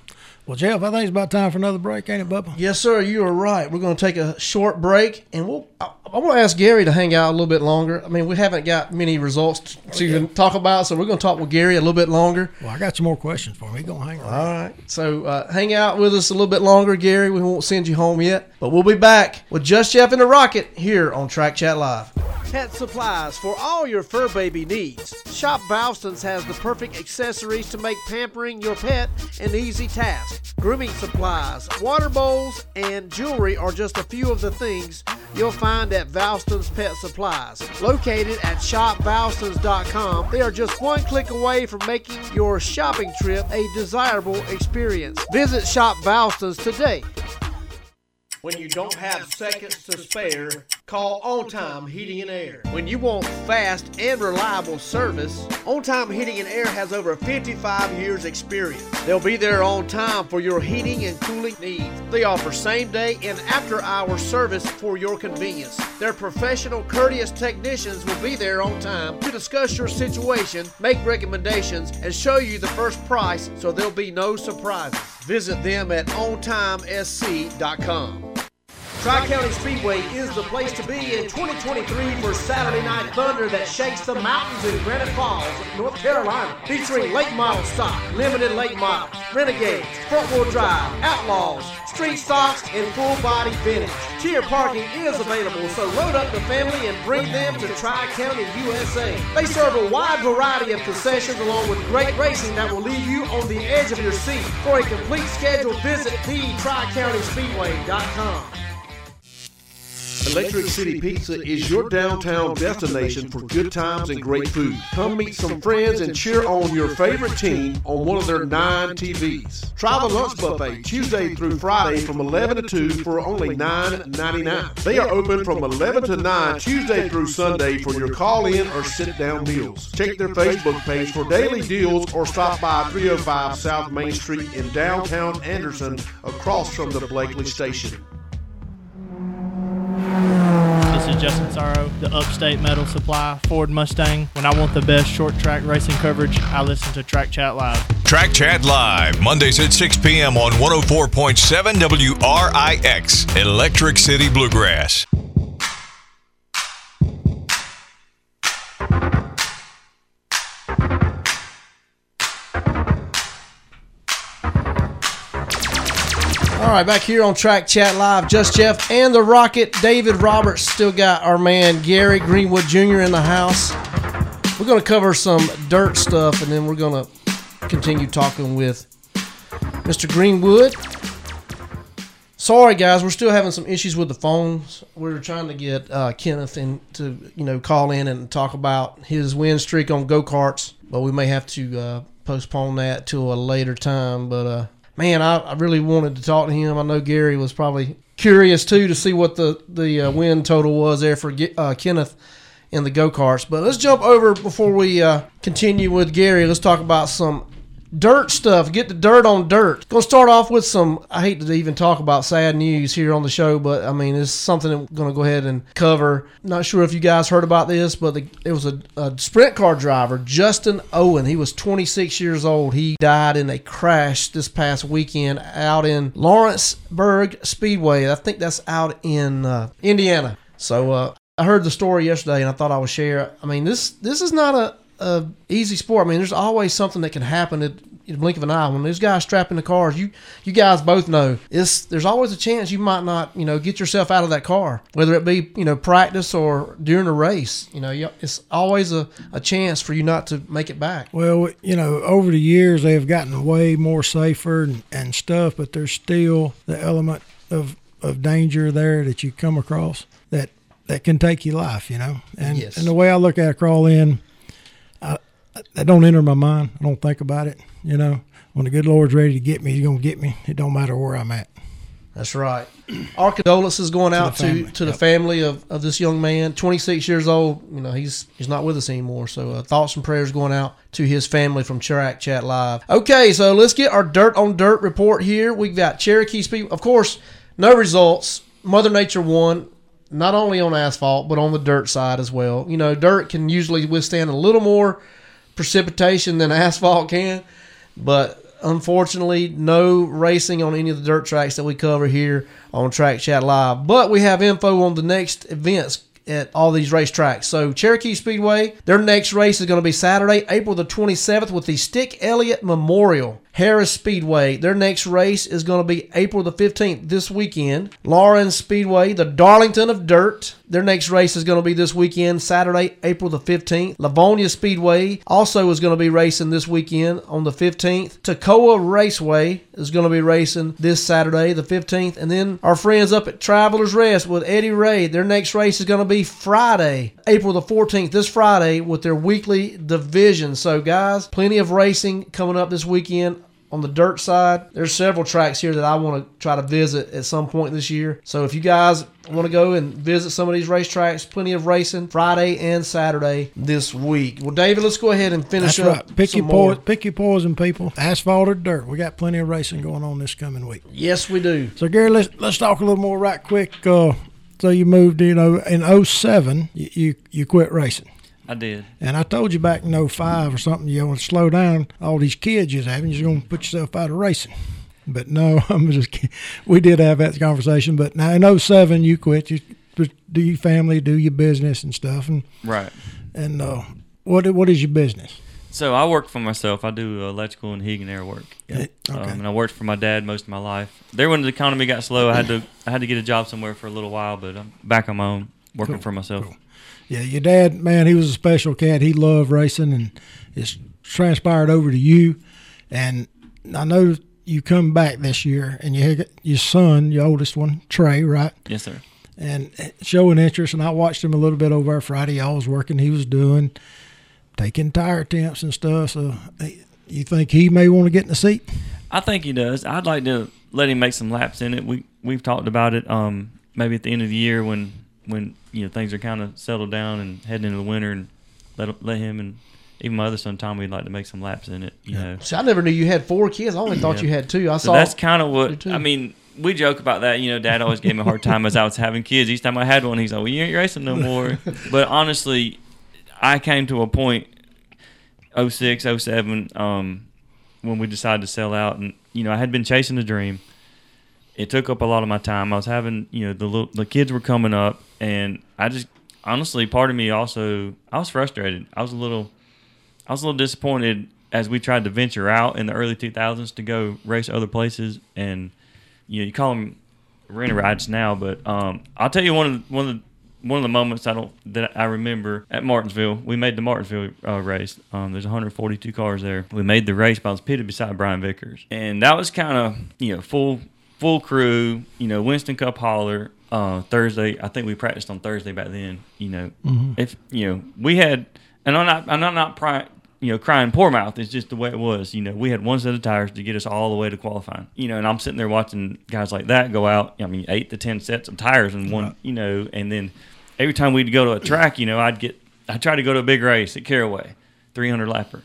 Well, Jeff, I think it's about time for another break, ain't it, Bubba? Yes, sir. You are right. We're going to take a short break, and we'll. I, I want to ask Gary to hang out a little bit longer. I mean, we haven't got many results to even talk about, so we're going to talk with Gary a little bit longer. Well, I got some more questions for him. He's gonna hang around. All right. So uh, hang out with us a little bit longer, Gary. We won't send you home yet, but we'll be back with Just Jeff and the Rocket here on Track Chat Live. Pet supplies for all your fur baby needs. Shop Valston's has the perfect accessories to make pampering your pet an easy task. Grooming supplies, water bowls, and jewelry are just a few of the things you'll find at Valston's Pet Supplies. Located at shopvalstons.com, they are just one click away from making your shopping trip a desirable experience. Visit Shop Valston's today. When you don't have seconds to spare, Call On Time Heating and Air. When you want fast and reliable service, On Time Heating and Air has over 55 years experience. They'll be there on time for your heating and cooling needs. They offer same day and after hour service for your convenience. Their professional, courteous technicians will be there on time to discuss your situation, make recommendations, and show you the first price so there'll be no surprises. Visit them at ontimesc.com. Tri County Speedway is the place to be in 2023 for Saturday Night Thunder that shakes the mountains in Granite Falls, North Carolina. Featuring late model stock, limited late models, renegades, front wheel drive, outlaws, street stocks, and full body vintage. Tier parking is available, so load up the family and bring them to Tri County, USA. They serve a wide variety of concessions along with great racing that will leave you on the edge of your seat. For a complete schedule, visit the-tricountyspeedway.com. Electric City Pizza is your downtown destination for good times and great food. Come meet some friends and cheer on your favorite team on one of their nine TVs. Try the lunch buffet Tuesday through Friday from 11 to 2 for only $9.99. They are open from 11 to 9 Tuesday through Sunday for your call in or sit down meals. Check their Facebook page for daily deals or stop by 305 South Main Street in downtown Anderson across from the Bleckley Station. This is Justin Sorrow, the Upstate Metal Supply Ford Mustang. When I want the best short track racing coverage, I listen to Track Chat Live. Track Chat Live, Mondays at 6 p.m. on 104.7 WRIX, Electric City Bluegrass. Right, back here on Track Chat Live, Just Jeff and the Rocket, David Roberts. Still got our man Gary Greenwood Jr. in the house. We're going to cover some dirt stuff and then we're going to continue talking with Mr. Greenwood. Sorry, guys, we're still having some issues with the phones. We're trying to get uh, Kenneth in to you know call in and talk about his win streak on go karts, but we may have to uh, postpone that to a later time. But uh, man, I, I really wanted to talk to him. I know Gary was probably curious too to see what the the uh, win total was there for uh, Kenneth in the go karts. But let's jump over before we uh, continue with Gary. Let's talk about some dirt stuff. Get the dirt on dirt. Gonna start off with some. I hate to even talk about sad news here on the show, but I mean it's something we're gonna go ahead and cover. Not sure if you guys heard about this, but the, it was a, a sprint car driver, Justin Owen. He was 26 years old. He died in a crash this past weekend out in Lawrenceburg Speedway. I think that's out in uh, Indiana. So uh, I heard the story yesterday, and I thought I would share. I mean this this is not a a easy sport. I mean, there's always something that can happen at in the blink of an eye. When those guys strap in the cars, you you guys both know it's there's always a chance you might not you know get yourself out of that car, whether it be you know practice or during a race. You know, you- it's always a, a chance for you not to make it back. Well, you know, over the years they have gotten way more safer and, and stuff, but there's still the element of, of danger there that you come across that that can take your life, you know. And Yes. and the way I look at it, crawl in, that don't enter my mind. I don't think about it, you know. When the good Lord's ready to get me, He's gonna get me. It don't matter where I'm at. That's right. Our condolences going To out to family, to the family of, of this young man, 26 years old. You know, he's he's not with us anymore. So uh, thoughts and prayers going out to his family from Track Chat Live. Okay, so let's get our dirt on dirt report here. We've got Cherokee Speed. Of course, no results. Mother Nature won. Not only on asphalt, but on the dirt side as well. You know, dirt can usually withstand a little more precipitation than asphalt can. But unfortunately, no racing on any of the dirt tracks that we cover here on Track Chat Live. But we have info on the next events at all these racetracks. So Cherokee Speedway, their next race is going to be Saturday, April the 27th with the Stick Elliott Memorial. Harris Speedway, their next race is going to be April the 15th this weekend. Laurens Speedway, the Darlington of Dirt, their next race is going to be this weekend, Saturday, April the 15th. Lavonia Speedway also is going to be racing this weekend on the 15th. Toccoa Raceway is going to be racing this Saturday, the 15th. And then our friends up at Travelers Rest with Eddie Ray, their next race is going to be Friday, April the 14th, this Friday with their weekly division. So, guys, plenty of racing coming up this weekend on the dirt side. There's several tracks here that I want to try to visit at some point this year. So if you guys want to go and visit some of these racetracks, plenty of racing Friday and Saturday this week. Well, David, let's go ahead and finish That's up. right. Pick your, more. po- pick your poison, people. Asphalt or dirt. We got plenty of racing going on this coming week. Yes, we do. So, Gary, let's let's talk a little more right quick. Uh, so you moved, you know, in 07, you, you, you quit racing. I did. And I told you back in 05 or something, you want to slow down all these kids you're having, you're going to put yourself out of racing. But no, I'm just kidding. We did have that conversation. But now in 07, you quit. You do your family, do your business and stuff. And Right. And uh, what what is your business? So I work for myself. I do electrical and heating air work. Yeah. Okay. Um, and I worked for my dad most of my life. There, when the economy got slow, I had to I had to get a job somewhere for a little while. But I'm back on my own, working Cool, for myself. Yeah, your dad, man, he was a special cat. He loved racing, and it's transpired over to you. And I know you come back this year, and you had your son, your oldest one, Trey, right? Yes, sir. And showing interest. And I watched him a little bit over our Friday. I was working. He was doing taking tire attempts and stuff. So, you think he may want to get in the seat? I think he does. I'd like to let him make some laps in it. We we've talked about it. Um, maybe at the end of the year when when you know things are kind of settled down and heading into the winter, and let let him and even my other son Tommy would like to make some laps in it. You know. See, I never knew you had four kids. I only thought Yeah. you had two. I so saw that's kind of what. I mean. We joke about that, you know. Dad always gave me a hard time as I was having kids. Each time I had one, he's like, "Well, you ain't racing no more." but honestly, I came to a point, 06, 07, um, when we decided to sell out, and you know, I had been chasing the dream. It took up a lot of my time. I was having, you know, the little, the kids were coming up, and I just honestly, part of me also, I was frustrated. I was a little, I was a little disappointed as we tried to venture out in the early 2000s to go race other places, and you know, you call them rent rides now, but um, I'll tell you one of the, one of the one of the moments I don't that I remember at Martinsville. We made the Martinsville uh, race. Um, there's 142 cars there. We made the race, but I was pitted beside Brian Vickers, and that was kind of you know full full crew. You know, Winston Cup hauler. Uh, Thursday, I think we practiced on Thursday back then. You know, Mhm. if you know we had, and I'm not, I'm not, not pri- you know, crying poor mouth. It's just the way it was. You know, we had one set of tires to get us all the way to qualifying. You know, and I'm sitting there watching guys like that go out. I mean, eight to ten sets of tires in one. You know, and then every time we'd go to a track, you know, I'd get, I tried to go to a big race at Caraway, 300 lapper.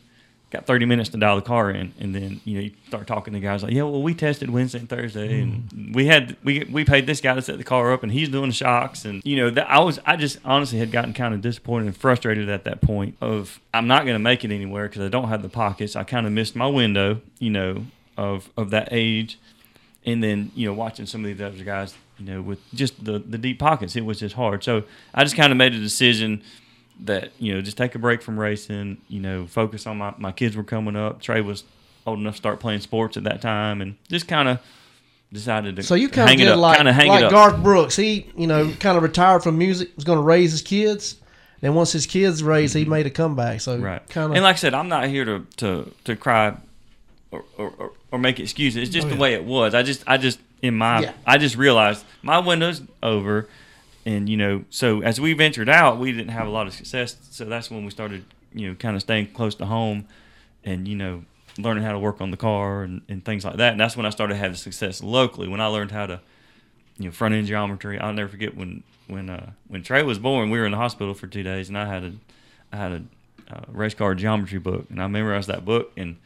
Got 30 minutes to dial the car in, and then you know you start talking to guys like, yeah, well, we tested Wednesday and Thursday, and mm-hmm. we had we we paid this guy to set the car up, and he's doing the shocks, and you know that I was I just honestly had gotten kind of disappointed and frustrated at that point of I'm not going to make it anywhere because I don't have the pockets. I kind of missed my window, you know, of of that age, and then you know watching some of these other guys, you know, with just the the deep pockets, it was just hard. So I just kind of made a decision that you know just take a break from racing. You know, focus on my my kids were coming up. Trey was old enough to start playing sports at that time, and just kind of decided to So you kind of hang it did up, like, kind of hang like. Garth Brooks. He, you know, kind of retired from music, was going to raise his kids. Then once his kids raised, he mm-hmm. made a comeback. So Right. kind of. And like I said, I'm not here to to, to cry or, or, or, make excuses. It's just Oh, the way it was. I just I just in my Yeah. I just realized my window's over, and you know, so as we ventured out, we didn't have a lot of success. So that's when we started, you know, kind of staying close to home, and you know, learning how to work on the car and, and things like that. And that's when I started having success locally. When I learned how to, you know, front end geometry. I'll never forget when when uh, when Trey was born. We were in the hospital for two days, and I had a I had a uh, race car geometry book, and I memorized that book and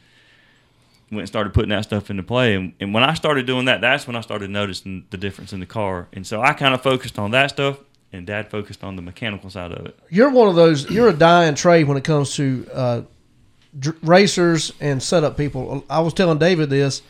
went and started putting that stuff into play. And, and when I started doing that, that's when I started noticing the difference in the car. And so I kind of focused on that stuff, and Dad focused on the mechanical side of it. you're one of those. You're a dying trade when it comes to uh, dr- racers and setup people. I was telling David this.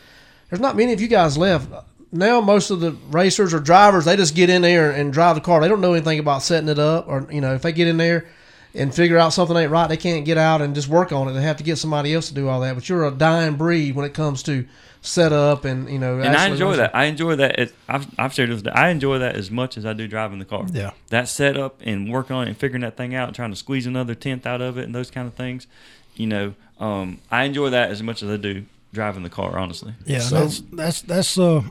There's not many of you guys left now. Most of the racers or drivers, they just get in there and drive the car. They don't know anything about setting it up, or you know, if they get in there and figure out something ain't right, they can't get out and just work on it. They have to get somebody else to do all that. But you're a dying breed when it comes to setup and you know. And I enjoy racing. that. I enjoy that. It, I've, I've shared this. I enjoy that as much as I do driving the car. Yeah. That setup and working on it and figuring that thing out, and trying to squeeze another tenth out of it, and those kind of things. You know, um, I enjoy that as much as I do driving the car. Honestly. Yeah, that's that's that's uh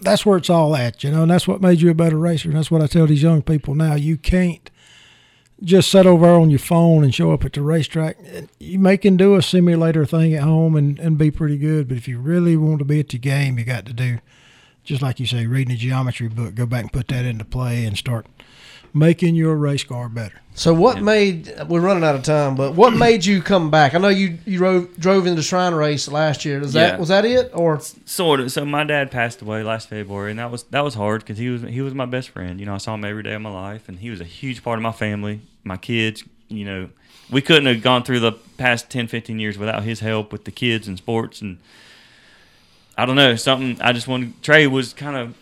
that's where it's all at, you know, and that's what made you a better racer. And that's what I tell these young people now. You can't just sit over on your phone and show up at the racetrack. You may can do a simulator thing at home and, and be pretty good, but if you really want to be at the game, you got to do just like you say, reading a geometry book, go back and put that into play and start making your race car better. So what made we're running out of time, but what made you come back? I know you you drove drove into the Shrine race last year. Is that Yeah. was that it or Sort of. So my dad passed away last February, and that was that was hard because he was he was my best friend. You know, I saw him every day of my life, and he was a huge part of my family, my kids. You know, we couldn't have gone through the past 10, 15 years without his help with the kids and sports. And I don't know something. I just wanted. Trey was kind of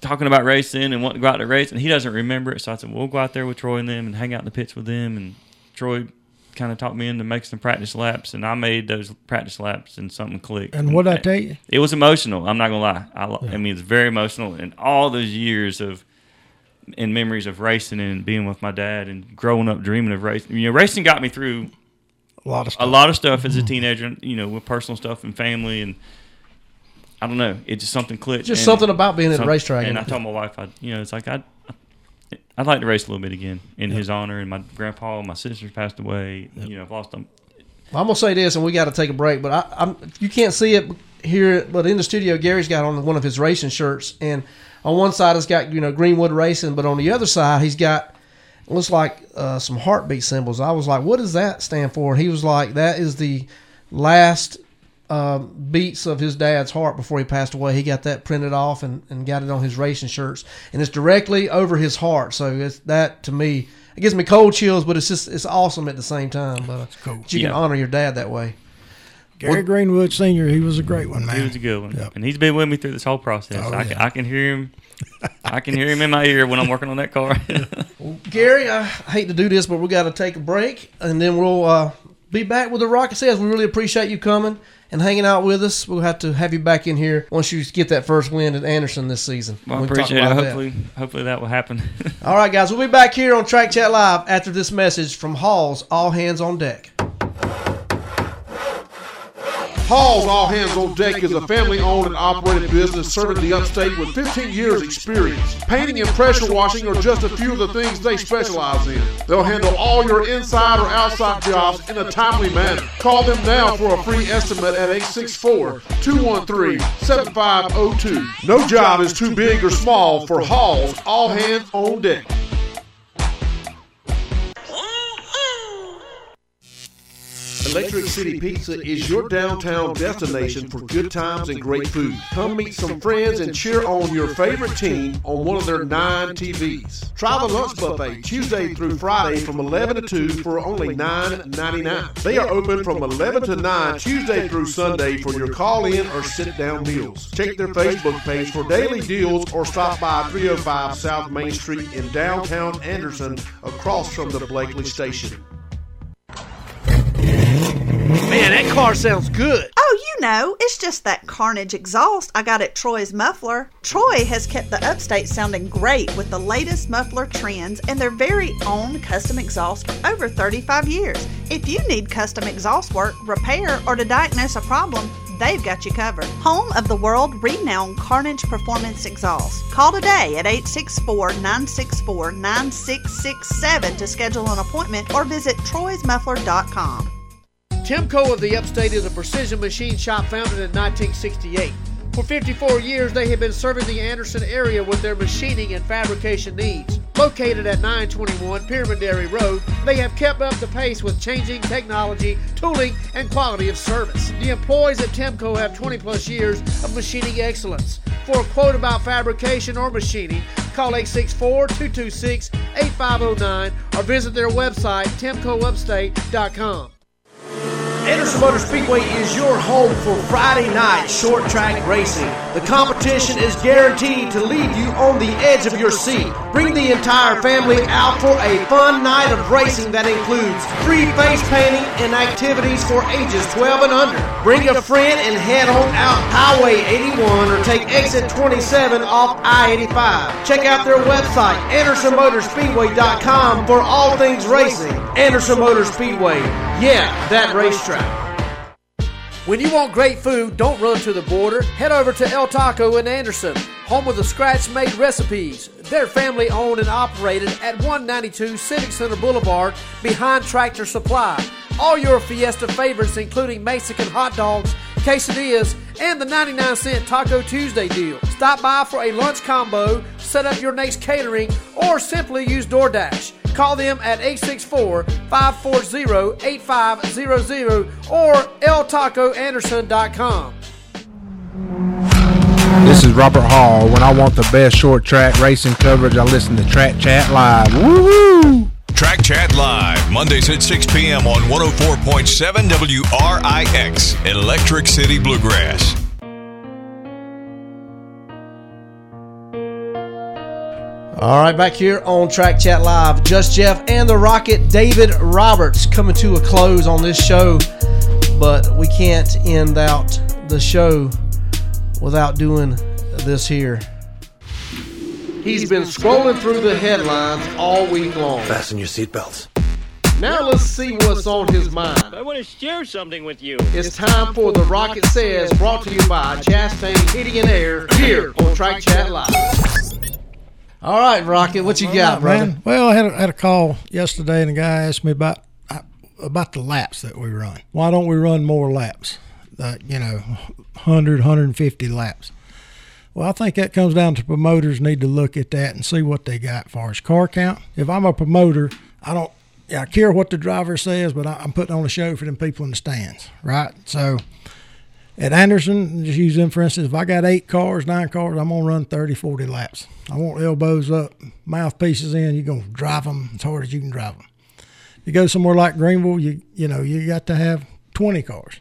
talking about racing and wanting to go out to race, and he doesn't remember it. So I said, "We'll go out there with Troy and them and hang out in the pits with them." And Troy kind of talked me into making some practice laps, and I made those practice laps, and something clicked. And what I tell you? It was emotional. I'm not gonna lie. I, lo- I mean, it's very emotional, and all those years of and memories of racing and being with my dad and growing up dreaming of racing. You know, racing got me through A lot of stuff. a lot of stuff as a mm-hmm. teenager. You know, with personal stuff and family and. I don't know. It just something clicked. Just and something about being at a some- racetrack. And I told my wife, I, you know, it's like I'd I'd like to race a little bit again in his honor. And my grandpa, and my sisters passed away. You know, I've lost them. I'm gonna say this, and we got to take a break. But I, I'm you can't see it here, but in the studio, Gary's got on one of his racing shirts, and on one side it's got you know Greenwood Racing, but on the other side he's got looks like uh, some heartbeat symbols. I was like, what does that stand for? And he was like, that is the last uh, beats of his dad's heart before he passed away. He got that printed off and, and got it on his racing shirts, and it's directly over his heart. So it's that to me. It gives me cold chills, but it's just it's awesome at the same time. But uh, cool. you can honor your dad that way. Gary Greenwood Senior, he was a great one, man. He was a good one, and he's been with me through this whole process. Oh, I, can, yeah. I can hear him. I can hear him in my ear when I'm working on that car. Gary, I hate to do this, but we got to take a break, and then we'll uh, be back with the Rocket Says. We really appreciate you coming and hanging out with us. We'll have to have you back in here once you get that first win at Anderson this season. well, We appreciate it. about that. Hopefully, hopefully that will happen. All right, guys, we'll be back here on Track Chat Live after this message from Halls. All hands on deck. Hall's oh, All Hands on Deck is a family owned and operated business serving the upstate with 15 years experience. Painting and pressure washing are just a few of the things they specialize in. They'll handle all your inside or outside jobs in a timely manner. Call them now for a free estimate at 864-213-7502. No job is too big or small for Hall's All Hands on Deck. Electric City Pizza is your downtown destination for good times and great food. Come meet some friends and cheer on your favorite team on one of their nine TVs. Try the lunch buffet Tuesday through Friday from 11 to 2 for only $9.99. They are open from 11 to 9 Tuesday through Sunday for your call in or sit down meals. Check their Facebook page for daily deals or stop by 305 South Main Street in downtown Anderson across from the Bleckley Station. Man, that car sounds good. Oh, you know, it's just that Carnage exhaust I got at Troy's Muffler. Troy has kept the upstate sounding great with the latest muffler trends and their very own custom exhaust for over 35 years. If you need custom exhaust work, repair, or to diagnose a problem, they've got you covered. Home of the world renowned Carnage Performance Exhaust. Call today at 864 964 9667 to schedule an appointment or visit troysmuffler.com. Timco of the Upstate is a precision machine shop founded in 1968. For 54 years, they have been serving the Anderson area with their machining and fabrication needs. Located at 921 Pearman Dairy Road, they have kept up the pace with changing technology, tooling, and quality of service. The employees at Timco have 20 plus years of machining excellence. For a quote about fabrication or machining, call 864 226 8509 or visit their website, timcoupstate.com. Anderson Motor Speedway is your home for Friday night short track racing. The competition is guaranteed to leave you on the edge of your seat. Bring the entire family out for a fun night of racing that includes free face painting and activities for ages 12 and under. Bring a friend and head on out Highway 81 or take exit 27 off I-85. Check out their website, AndersonMotorspeedway.com for all things racing. Anderson Motor Speedway. Yeah, that racetrack. When you want great food, don't run to the border. Head over to El Taco in Anderson, home of the scratch made recipes. They're family owned and operated at 192 Civic Center Boulevard behind Tractor Supply. All your Fiesta favorites, including Mexican hot dogs, quesadillas, and the 99 cent Taco Tuesday deal. Stop by for a lunch combo, set up your next catering, or simply use DoorDash. Call them at 864 540 8500 or eltacoanderson.com. This is Robert Hall. When I want the best short track racing coverage, I listen to Track Chat Live. Woo! Track Chat Live, Mondays at 6 p.m. on 104.7 WRIX, Electric City Bluegrass. All right, back here on Track Chat Live, Just Jeff and the Rocket, David Roberts coming to a close on this show, but we can't end out the show without doing this here. He's been scrolling through the headlines all week long. Fasten your seatbelts. Now let's see what's on his mind. I want to share something with you. It's time for the Rocket Says, brought to you by Chastain Heating and Air here on Track Chat Live. All right, Rocket, what you got, brother? Man, well, I had a, had a call yesterday, and a guy asked me about about the laps that we run. Why don't we run more laps? Uh, you know, 100, 150 laps. Well, I think that comes down to promoters need to look at that and see what they got as far as car count. If I'm a promoter, I don't yeah, I care what the driver says, but I, I'm putting on a show for them people in the stands, right? So at Anderson, just use them for instance, if I got eight cars, nine cars, I'm going to run 30, 40 laps. I want elbows up, mouthpieces in. You're going to drive them as hard as you can drive them. You go somewhere like Greenville, you you know, you got to have 20 cars.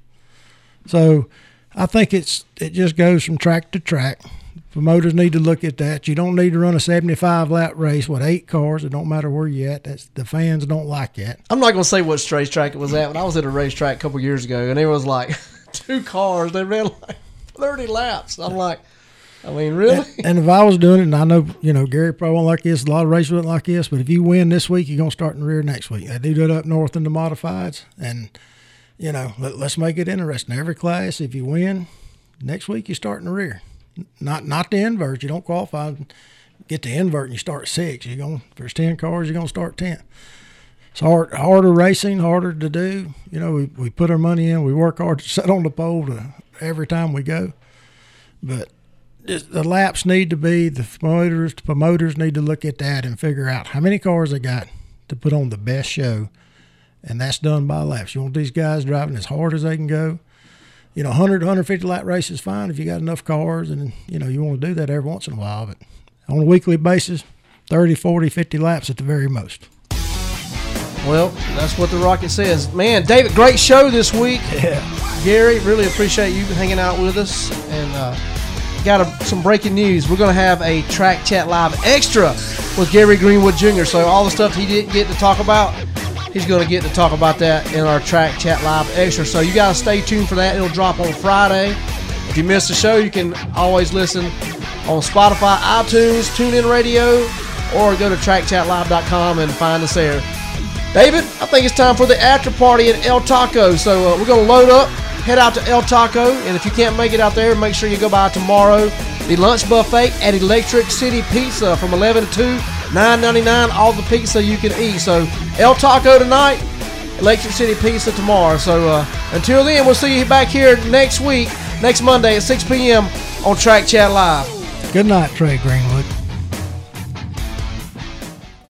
So I think it's it just goes from track to track. Promoters need to look at that. You don't need to run a 75 lap race with eight cars. It don't matter where you're at. That's the fans don't like that. I'm not going to say what racetrack it was at, but I was at a racetrack a couple years ago, and it was like two cars. They ran like 30 laps. I'm like, I mean, really? And, and if I was doing it, and I know, you know, Gary probably won't like this, a lot of races wouldn't like this, but if you win this week, you're going to start in the rear next week. They do that up north in the modifieds, and, you know, let, us make it interesting. Every class, if you win, next week you start in the rear. Not not the invert. You don't qualify. Get the invert and you start six. You're going, if there's 10 cars, you're going to start 10. It's hard, harder racing, harder to do. You know, we, we put our money in, we work hard to sit on the pole to, every time we go. But the laps need to be the promoters. The promoters need to look at that and figure out how many cars they got to put on the best show, and that's done by laps. You want these guys driving as hard as they can go. You know, 100, 150 lap race is fine if you got enough cars, and you know you want to do that every once in a while. But on a weekly basis, 30, 40, 50 laps at the very most. Well, that's what the Rocket says. Man, David, great show this week. Yeah. Gary, really appreciate you hanging out with us. And uh, got a, some breaking news. We're going to have a Track Chat Live extra with Gary Greenwood Jr. So all the stuff he didn't get to talk about, he's going to get to talk about that in our Track Chat Live extra. So you got to stay tuned for that. It'll drop on Friday. If you missed the show, you can always listen on Spotify, iTunes, TuneIn Radio, or go to trackchatlive.com and find us there. David, I think it's time for the after party at El Taco. So uh, we're going to load up, head out to El Taco, and if you can't make it out there, make sure you go by tomorrow. The lunch buffet at Electric City Pizza from 11 to 2, $9.99, all the pizza you can eat. So El Taco tonight, Electric City Pizza tomorrow. So uh, until then, we'll see you back here next week, next Monday at 6 p.m. on Track Chat Live. Good night, Trey Greenwood.